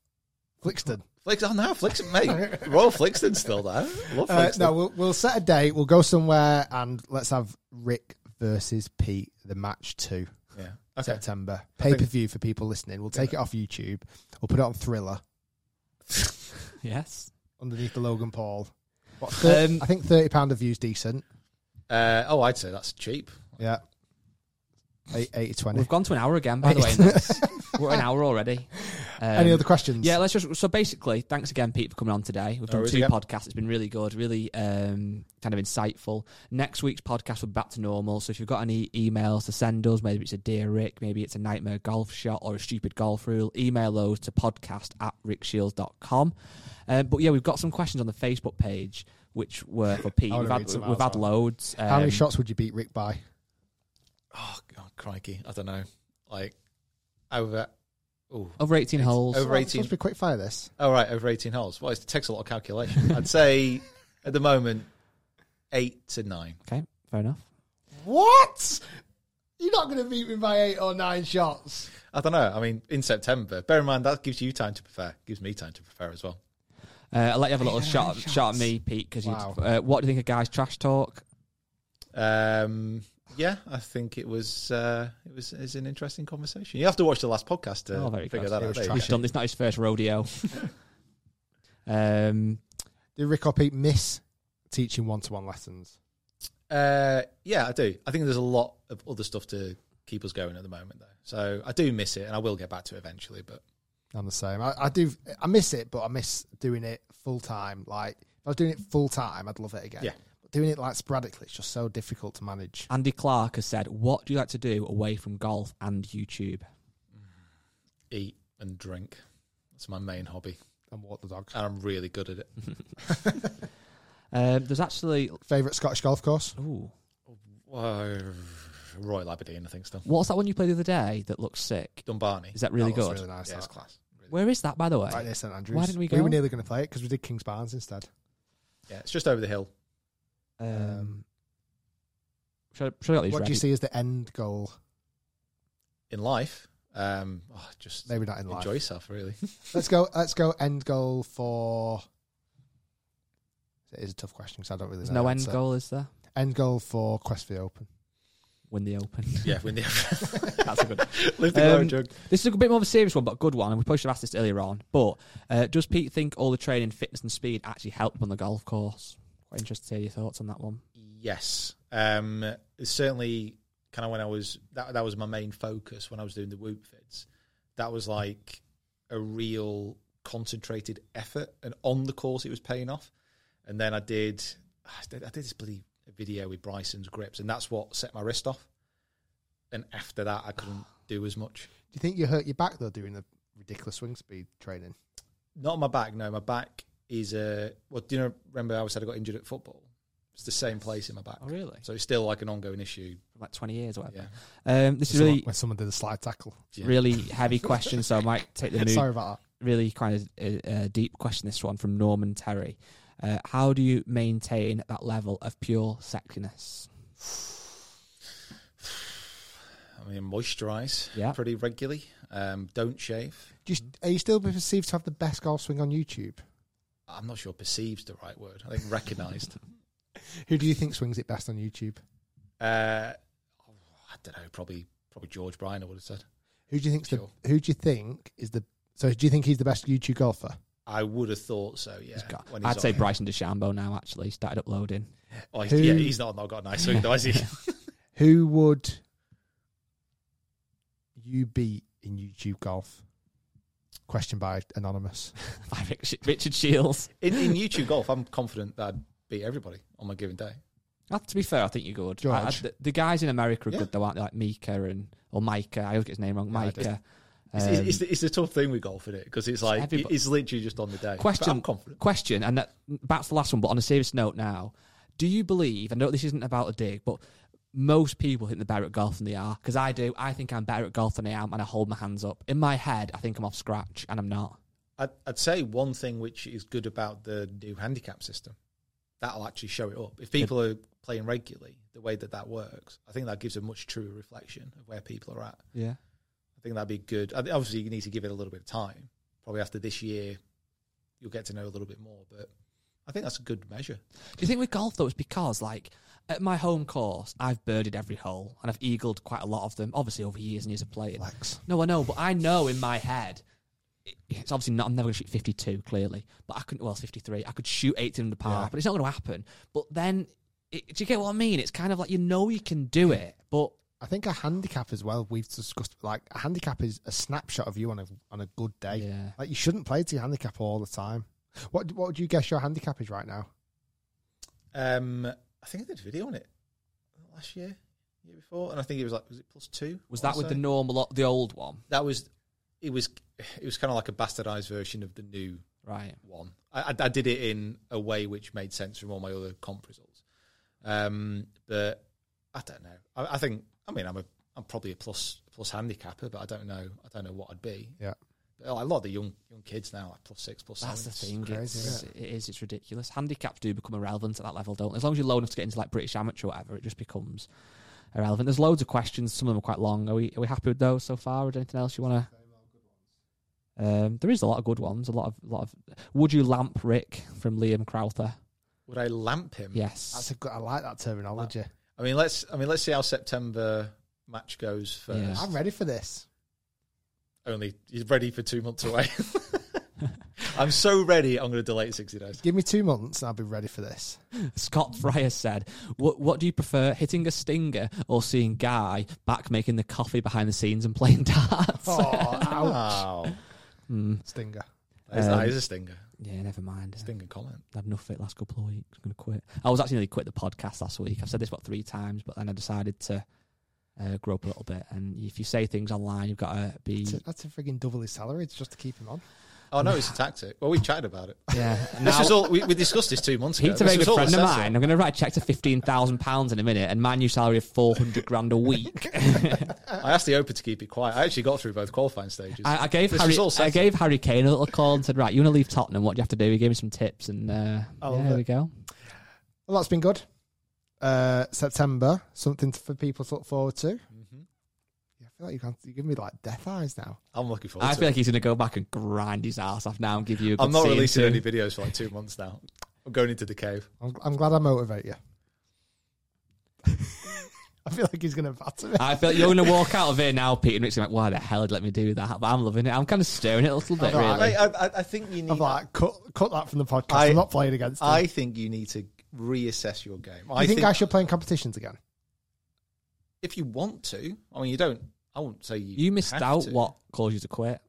Flixton. Flix, oh no, Flixton, *laughs* mate. Royal Flixton's still there. Love Uh, Flixton. no, we'll, we'll set a date. We'll go somewhere and let's have Rick versus Pete, the match two, yeah. Okay. September. Pay per view for people listening. We'll take it off YouTube. We'll put it on Triller *laughs* Yes. underneath the Logan Paul. What, thir- Um, I think thirty pound of view's decent. Uh, oh, I'd say that's cheap. Yeah, Eight, 80 20. We've gone to an hour again, by the way. *laughs* in this. *laughs* We're an hour already. Um, Any other questions? Yeah, let's just. So basically, thanks again, Pete, for coming on today. We've done worries two again. podcasts. It's been really good, really um, kind of insightful. Next week's podcast will be back to normal. So if you've got any emails to send us, maybe it's a Dear Rick, maybe it's a Nightmare Golf Shot or a Stupid Golf Rule, email those to podcast at rickshiels.com. Um, but yeah, we've got some questions on the Facebook page, which were for Pete. We've had, we've out had as well. loads. How many Um, shots would you beat Rick by? Oh, God, crikey. I don't know. Like, over. Ooh. Over 18 holes. Over Well, it's 18. supposed to be quick fire this. Oh, right, over 18 holes. Well, it takes a lot of calculation. *laughs* I'd say at the moment, eight to nine. Okay, fair enough. What? You're not going to beat me by eight or nine shots. I don't know. I mean, in September. Bear in mind, that gives you time to prepare. Gives me time to prepare as well. Uh, I'll let you have a little shot, shot at me, Pete, because Wow. uh, what do you think of guys' trash talk? Um, yeah, I think it was uh, it was is an interesting conversation. You have to watch the last podcast to Oh, very figure good. that out. you trash. He's done. this. not his first rodeo. *laughs* um, Did Rick or Pete miss teaching one to one lessons? Uh, yeah, I do. I think there's a lot of other stuff to keep us going at the moment, though. So I do miss it, and I will get back to it eventually. But I'm the same. I, I do. I miss it, but I miss doing it full time. Like if I was doing it full time, I'd love it again. Yeah. But doing it like sporadically, it's just so difficult to manage. Andy Clark has said, "What do you like to do away from golf and YouTube?" eat and drink. That's my main hobby, And walk the dogs. and I'm really good at it. *laughs* Um, there's actually, Favorite Scottish golf course? ooh, Whoa, Royal Aberdeen, I think still. what's that one you played the other day that looks sick? Dumbarnie. Is that really That good? Really nice. yeah, that. it's class. Really. Where is that, by the way? Right near St Andrews. Why didn't we go? We were nearly going to play it because we did Kingsbarns instead. Yeah, it's just over the hill. Um, should, I, should I got these What do you see as the end goal? In life, um, oh, just Maybe not in enjoy life. yourself, really. *laughs* Let's go. Let's go. End goal for. It is a tough question because I don't really. There's know no end answer. goal, is there? End goal for Quest for the Open. Win the Open. yeah, win the Open. *laughs* That's a good. *laughs* live the glory Um, jug. This is a bit more of a serious one, but a good one. And we probably should have asked this earlier on. But uh, does Pete think all the training, fitness, and speed actually help on the golf course? Quite interested to hear your thoughts on that one. Yes, um, certainly kind of when I was that that was my main focus when I was doing the whoop fits. That was like a real concentrated effort, and on the course it was paying off. And then I did, I did, I did this bloody video with Bryson's grips, and that's what set my wrist off. And after that, I couldn't *sighs* do as much. Do you think you hurt your back though doing the ridiculous swing speed training? Not on my back. No, my back is a. well, do you know, remember I always said I got injured at football? It's the same place in my back. Oh, really? So it's still like an ongoing issue. For Like 20 years or whatever. Yeah. Um, this is really, someone, when someone did a slide tackle. Yeah. really *laughs* heavy question, so I might take the *laughs* mood. Sorry about that. Really kind of uh, uh, deep question, this one from Norman Terry. Uh, how do you maintain that level of pure sexiness? *sighs* I mean, moisturise Yeah. pretty regularly. Um, don't shave. that. Do you, are you still perceived to have the best golf swing on YouTube? I'm not sure perceived's the right word. I think recognised. *laughs* Who do you think swings it best on YouTube? uh, oh, I don't know. Probably probably George Bryan. I would have said. Who do you think's Sure. the? Who do you think is the? So do you think he's the best YouTube golfer? I would have thought so. Yeah. He's got- when he's I'd say on. Bryson DeChambeau now, actually. Started uploading. Oh, he's, Who- yeah, he's not not got a nice swing, though, has he? *laughs* Who would you beat in YouTube golf? Question by anonymous. *laughs* Richard Shiels. in, in YouTube golf, I'm confident that I'd beat everybody on my given day. Uh, to be fair, I think you're good. I- I- the, the guys in America are Yeah. good though, aren't they? Like Mika and or Micah. I always get his name wrong. Yeah, Micah. It's, Um, it's, it's, it's a tough thing with golf, isn't it? Because it's like everybody- it's literally just on the day. Question. I'm confident. Question, and that, to the last one, but on a serious note now. Do you believe? I know this isn't about a dig, but most people think they're better at golf than they are. Because I do. I think I'm better at golf than I am, and I hold my hands up. In my head, I think I'm off scratch, and I'm not. I'd, I'd say one thing which is good about the new handicap system that'll actually show it up. If people are playing regularly, the way that that works, I think that gives a much truer reflection of where people are at. Yeah. I think that'd be good. Obviously, you need to give it a little bit of time. Probably after this year, you'll get to know a little bit more. But I think that's a good measure. Do you think with golf though, it's because like at my home course, I've birdied every hole and I've eagled quite a lot of them. Obviously, over years and years of playing. Flex. No, I know, but I know in my head. It's obviously not. I'm never going to shoot 52, clearly, but I couldn't. Well, 53. I could shoot 18 in the par, Yeah. but it's not going to happen. But then, it, do you get what I mean? It's kind of like you know you can do it, but I think a handicap as well. We've discussed like a handicap is a snapshot of you on a on a good day. Yeah. Like you shouldn't play to your handicap all the time. What what would you guess your handicap is right now? Um, I think I did a video on it last year, year before, and I think it was like was it plus two? was that with the normal, the old one? That was it was it was kind of like a bastardized version of the new Right. one. I, I, I did it in a way which made sense from all my other comp results. Um, but I don't know. I, I think I mean I'm a I'm probably a plus plus handicapper, but I don't know I don't know what I'd be. Yeah. But, a lot of the young young kids now like plus six plus That's the seven. thing. crazy, it's, isn't it is. It's ridiculous. Handicaps do become irrelevant at that level, don't they? As long as you're low enough to get into like British amateur or whatever, it just becomes irrelevant. There's loads of questions. Some of them are quite long. Are we are we happy with those so far? Or anything else you want to? Um, there is a lot of good ones. A lot of lot of. Would you lamp Rick from Liam Crowther? Would I lamp him? Yes. That's a good. I like that terminology. I mean let's I mean let's see how September match goes first. Yeah. I'm ready for this. Only you're ready for two months away. *laughs* I'm so ready. I'm going to delay it sixty days. Give me two months and I'll be ready for this. *laughs* Scott Fryer said, "What what do you prefer, hitting a stinger or seeing Guy back making the coffee behind the scenes and playing darts?" Oh, *laughs* ouch. Wow, Hmm. Stinger. that is, Um, that is a stinger. Yeah, never mind. Stinger comment. I had enough of it last couple of weeks. I'm going to quit. I was actually going to quit the podcast last week. I've said this about three times, but then I decided to uh, grow up a little bit. And if you say things online, you've got to be. That's a, that's a frigging double his salary it's just to keep him on. Oh no, it's a tactic. Well, we chatted about it. Yeah. *laughs* This Now- was all we, we discussed this two months ago. Pete's a This very good friend of mine. I'm going to write a check to fifteen thousand pounds in a minute, and my new salary of four hundred grand a week. *laughs* *laughs* I asked the Open to keep it quiet. I actually got through both qualifying stages. I, I gave This Harry, I gave Harry Kane a little call and said, "Right, you want to leave Tottenham? What do you have to do?" He gave me some tips, and uh, yeah, there we go. Well, that's been good. Uh, September, something for people to look forward to. Yeah, I feel like you can't, you're giving me like death eyes now. I'm looking forward I to feel it. like he's going to go back and grind his ass off now and give you. a good I'm not releasing too. any videos for like two months now. I'm going into the cave. I'm, I'm glad I motivate you. *laughs* I feel like he's going to batter me. I feel like you're going to walk out of here now, Pete, and Rick's like, "Why the hell did let me do that?" But I'm loving it. I'm kind of stirring it a little bit, I'm really. I, I, I think you need. I'm like, cut, cut that from the podcast. I- I, am not playing against him. I think you need to reassess your game. I you think, I should play in competitions again? if you want to. I mean, you don't. I won't say you. you missed have out to. what caused you to quit.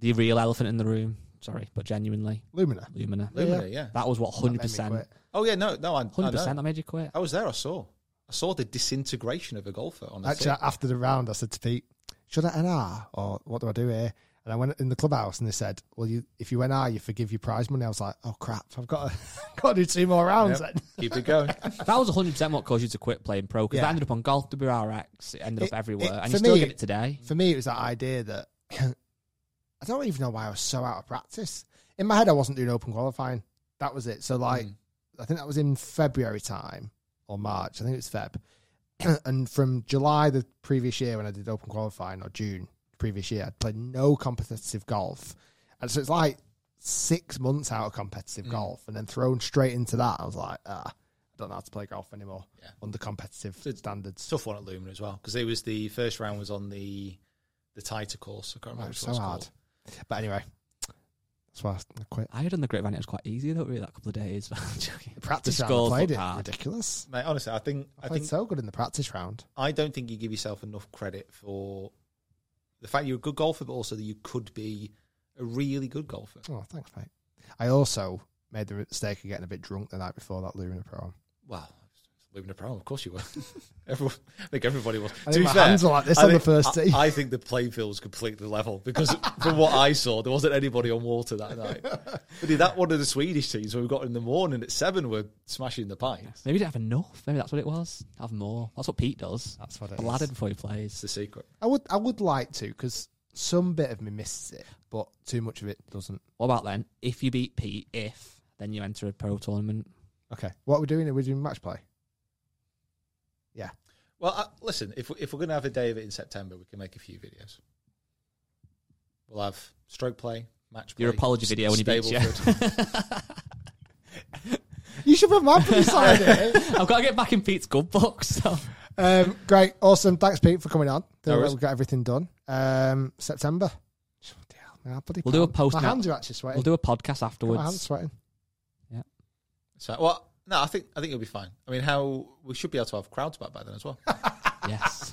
The real elephant in the room. Sorry, but genuinely, Lumina. Lumina. Lumina, yeah. That was what hundred percent. Oh yeah, no, no, I, I Hundred percent. know. That made you quit. I was there. I saw. I saw the disintegration of a golfer on the Actually, tip. after the round, I said to Pete, "Should I NR or what do I do here?" And I went in the clubhouse, and they said, "Well, you if you NR, you forgive your prize money." I was like, "Oh crap! I've got to *laughs* got to do two more rounds Yep. then." Keep it going. *laughs* That was hundred percent what caused you to quit playing pro because Yeah. that ended up on GolfWRX. It ended It- up everywhere, it- and for you still me, get it today. For me, it was that idea that *clears throat* I don't even know why I was so out of practice. In my head, I wasn't doing open qualifying. That was it. So, like, Mm. I think that was in February time or March. I think it was Feb. *clears throat* and from July the previous year, when I did open qualifying, or June previous year, I'd played no competitive golf. And so it's like six months out of competitive Mm. golf and then thrown straight into that. I was like, ah, I don't know how to play golf anymore Yeah. under competitive So- standards. Tough one at Lumen as well because it was the first round was on the the tighter course. I can't Right, remember so what it's hard. called. But anyway, that's why I quit. I heard on the grapevine it was quite easy though, really, that couple of days. *laughs* I'm joking. The practice The round I scores played look it hard. ridiculous. Mate, honestly, I think I I played think so good in the practice round. I don't think you give yourself enough credit for the fact you're a good golfer, but also that you could be a really good golfer. Oh, thanks, mate. I also made the mistake of getting a bit drunk the night before that Lumina Pro. Well, living a pro, of course you were. *laughs* Everyone, I think everybody was. I To think be my fair, hands were like this I on the first tee. I think the playing field was completely level because from what I saw, there wasn't anybody on water that night. *laughs* But did that one of the Swedish teams when we got in the morning at seven were smashing the pints? Maybe you didn't have enough. Maybe that's what it was. Have more. That's what Pete does. That's what it Bladdered is. before he It's plays. the secret. I would, I would like to because some bit of me misses it, but too much of it doesn't. What about then? If you beat Pete, if then you enter a pro tournament. Okay. What are we doing? Are we doing match play? Yeah. Well, uh, listen, if, if we're going to have a day of it in September, we can make a few videos. We'll have stroke play, match play. Your apology video when he beats you. Stableford. *laughs* *laughs* You should put Matt beside it. *laughs* I've got to get back in Pete's good book. So Um, great. Awesome. Thanks, Pete, for coming on. No. We've got everything done. Um, September. Bloody hell, man, I bloody We'll do a post My now. hands are actually sweating. we'll do a podcast afterwards. My hands afterwards. Yeah. so, well, no, I think I think you'll be fine. I mean, how we should be able to have crowds back by then as well. *laughs* Yes.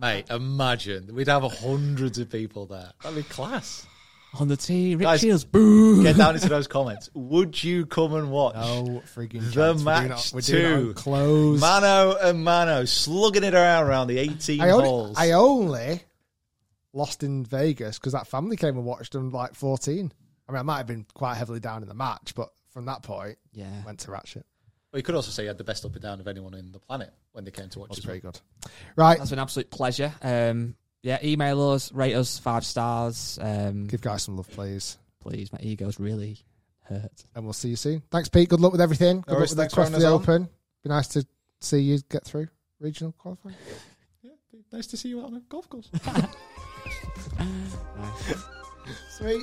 Mate, imagine we'd have hundreds of people there. That'd be class. On the tee, Rich Guys, Shields. Boo. Get down into those comments. Would you come and watch No frigging the chance. Match we're doing two? Close. Mano and Mano slugging it around around the 18 I only, holes. I only lost in Vegas because that family came and watched them like 14. I mean, I might have been quite heavily down in the match, but from that point, Yeah. went to Ratchet. well, you could also say you had the best up and down of anyone in the planet when they came to watch That's as very well. good. Right. That's an absolute pleasure. Um, yeah, email us, rate us five stars. Um, Give guys some love, please. please, my ego's really hurt. And we'll see you soon. Thanks, Pete. Good luck with everything. Good luck with the Thanks for quest for the having on. Open. Be nice to see you get through regional qualifying. Yeah, nice to see you out on a golf course. *laughs* *laughs* Sweet.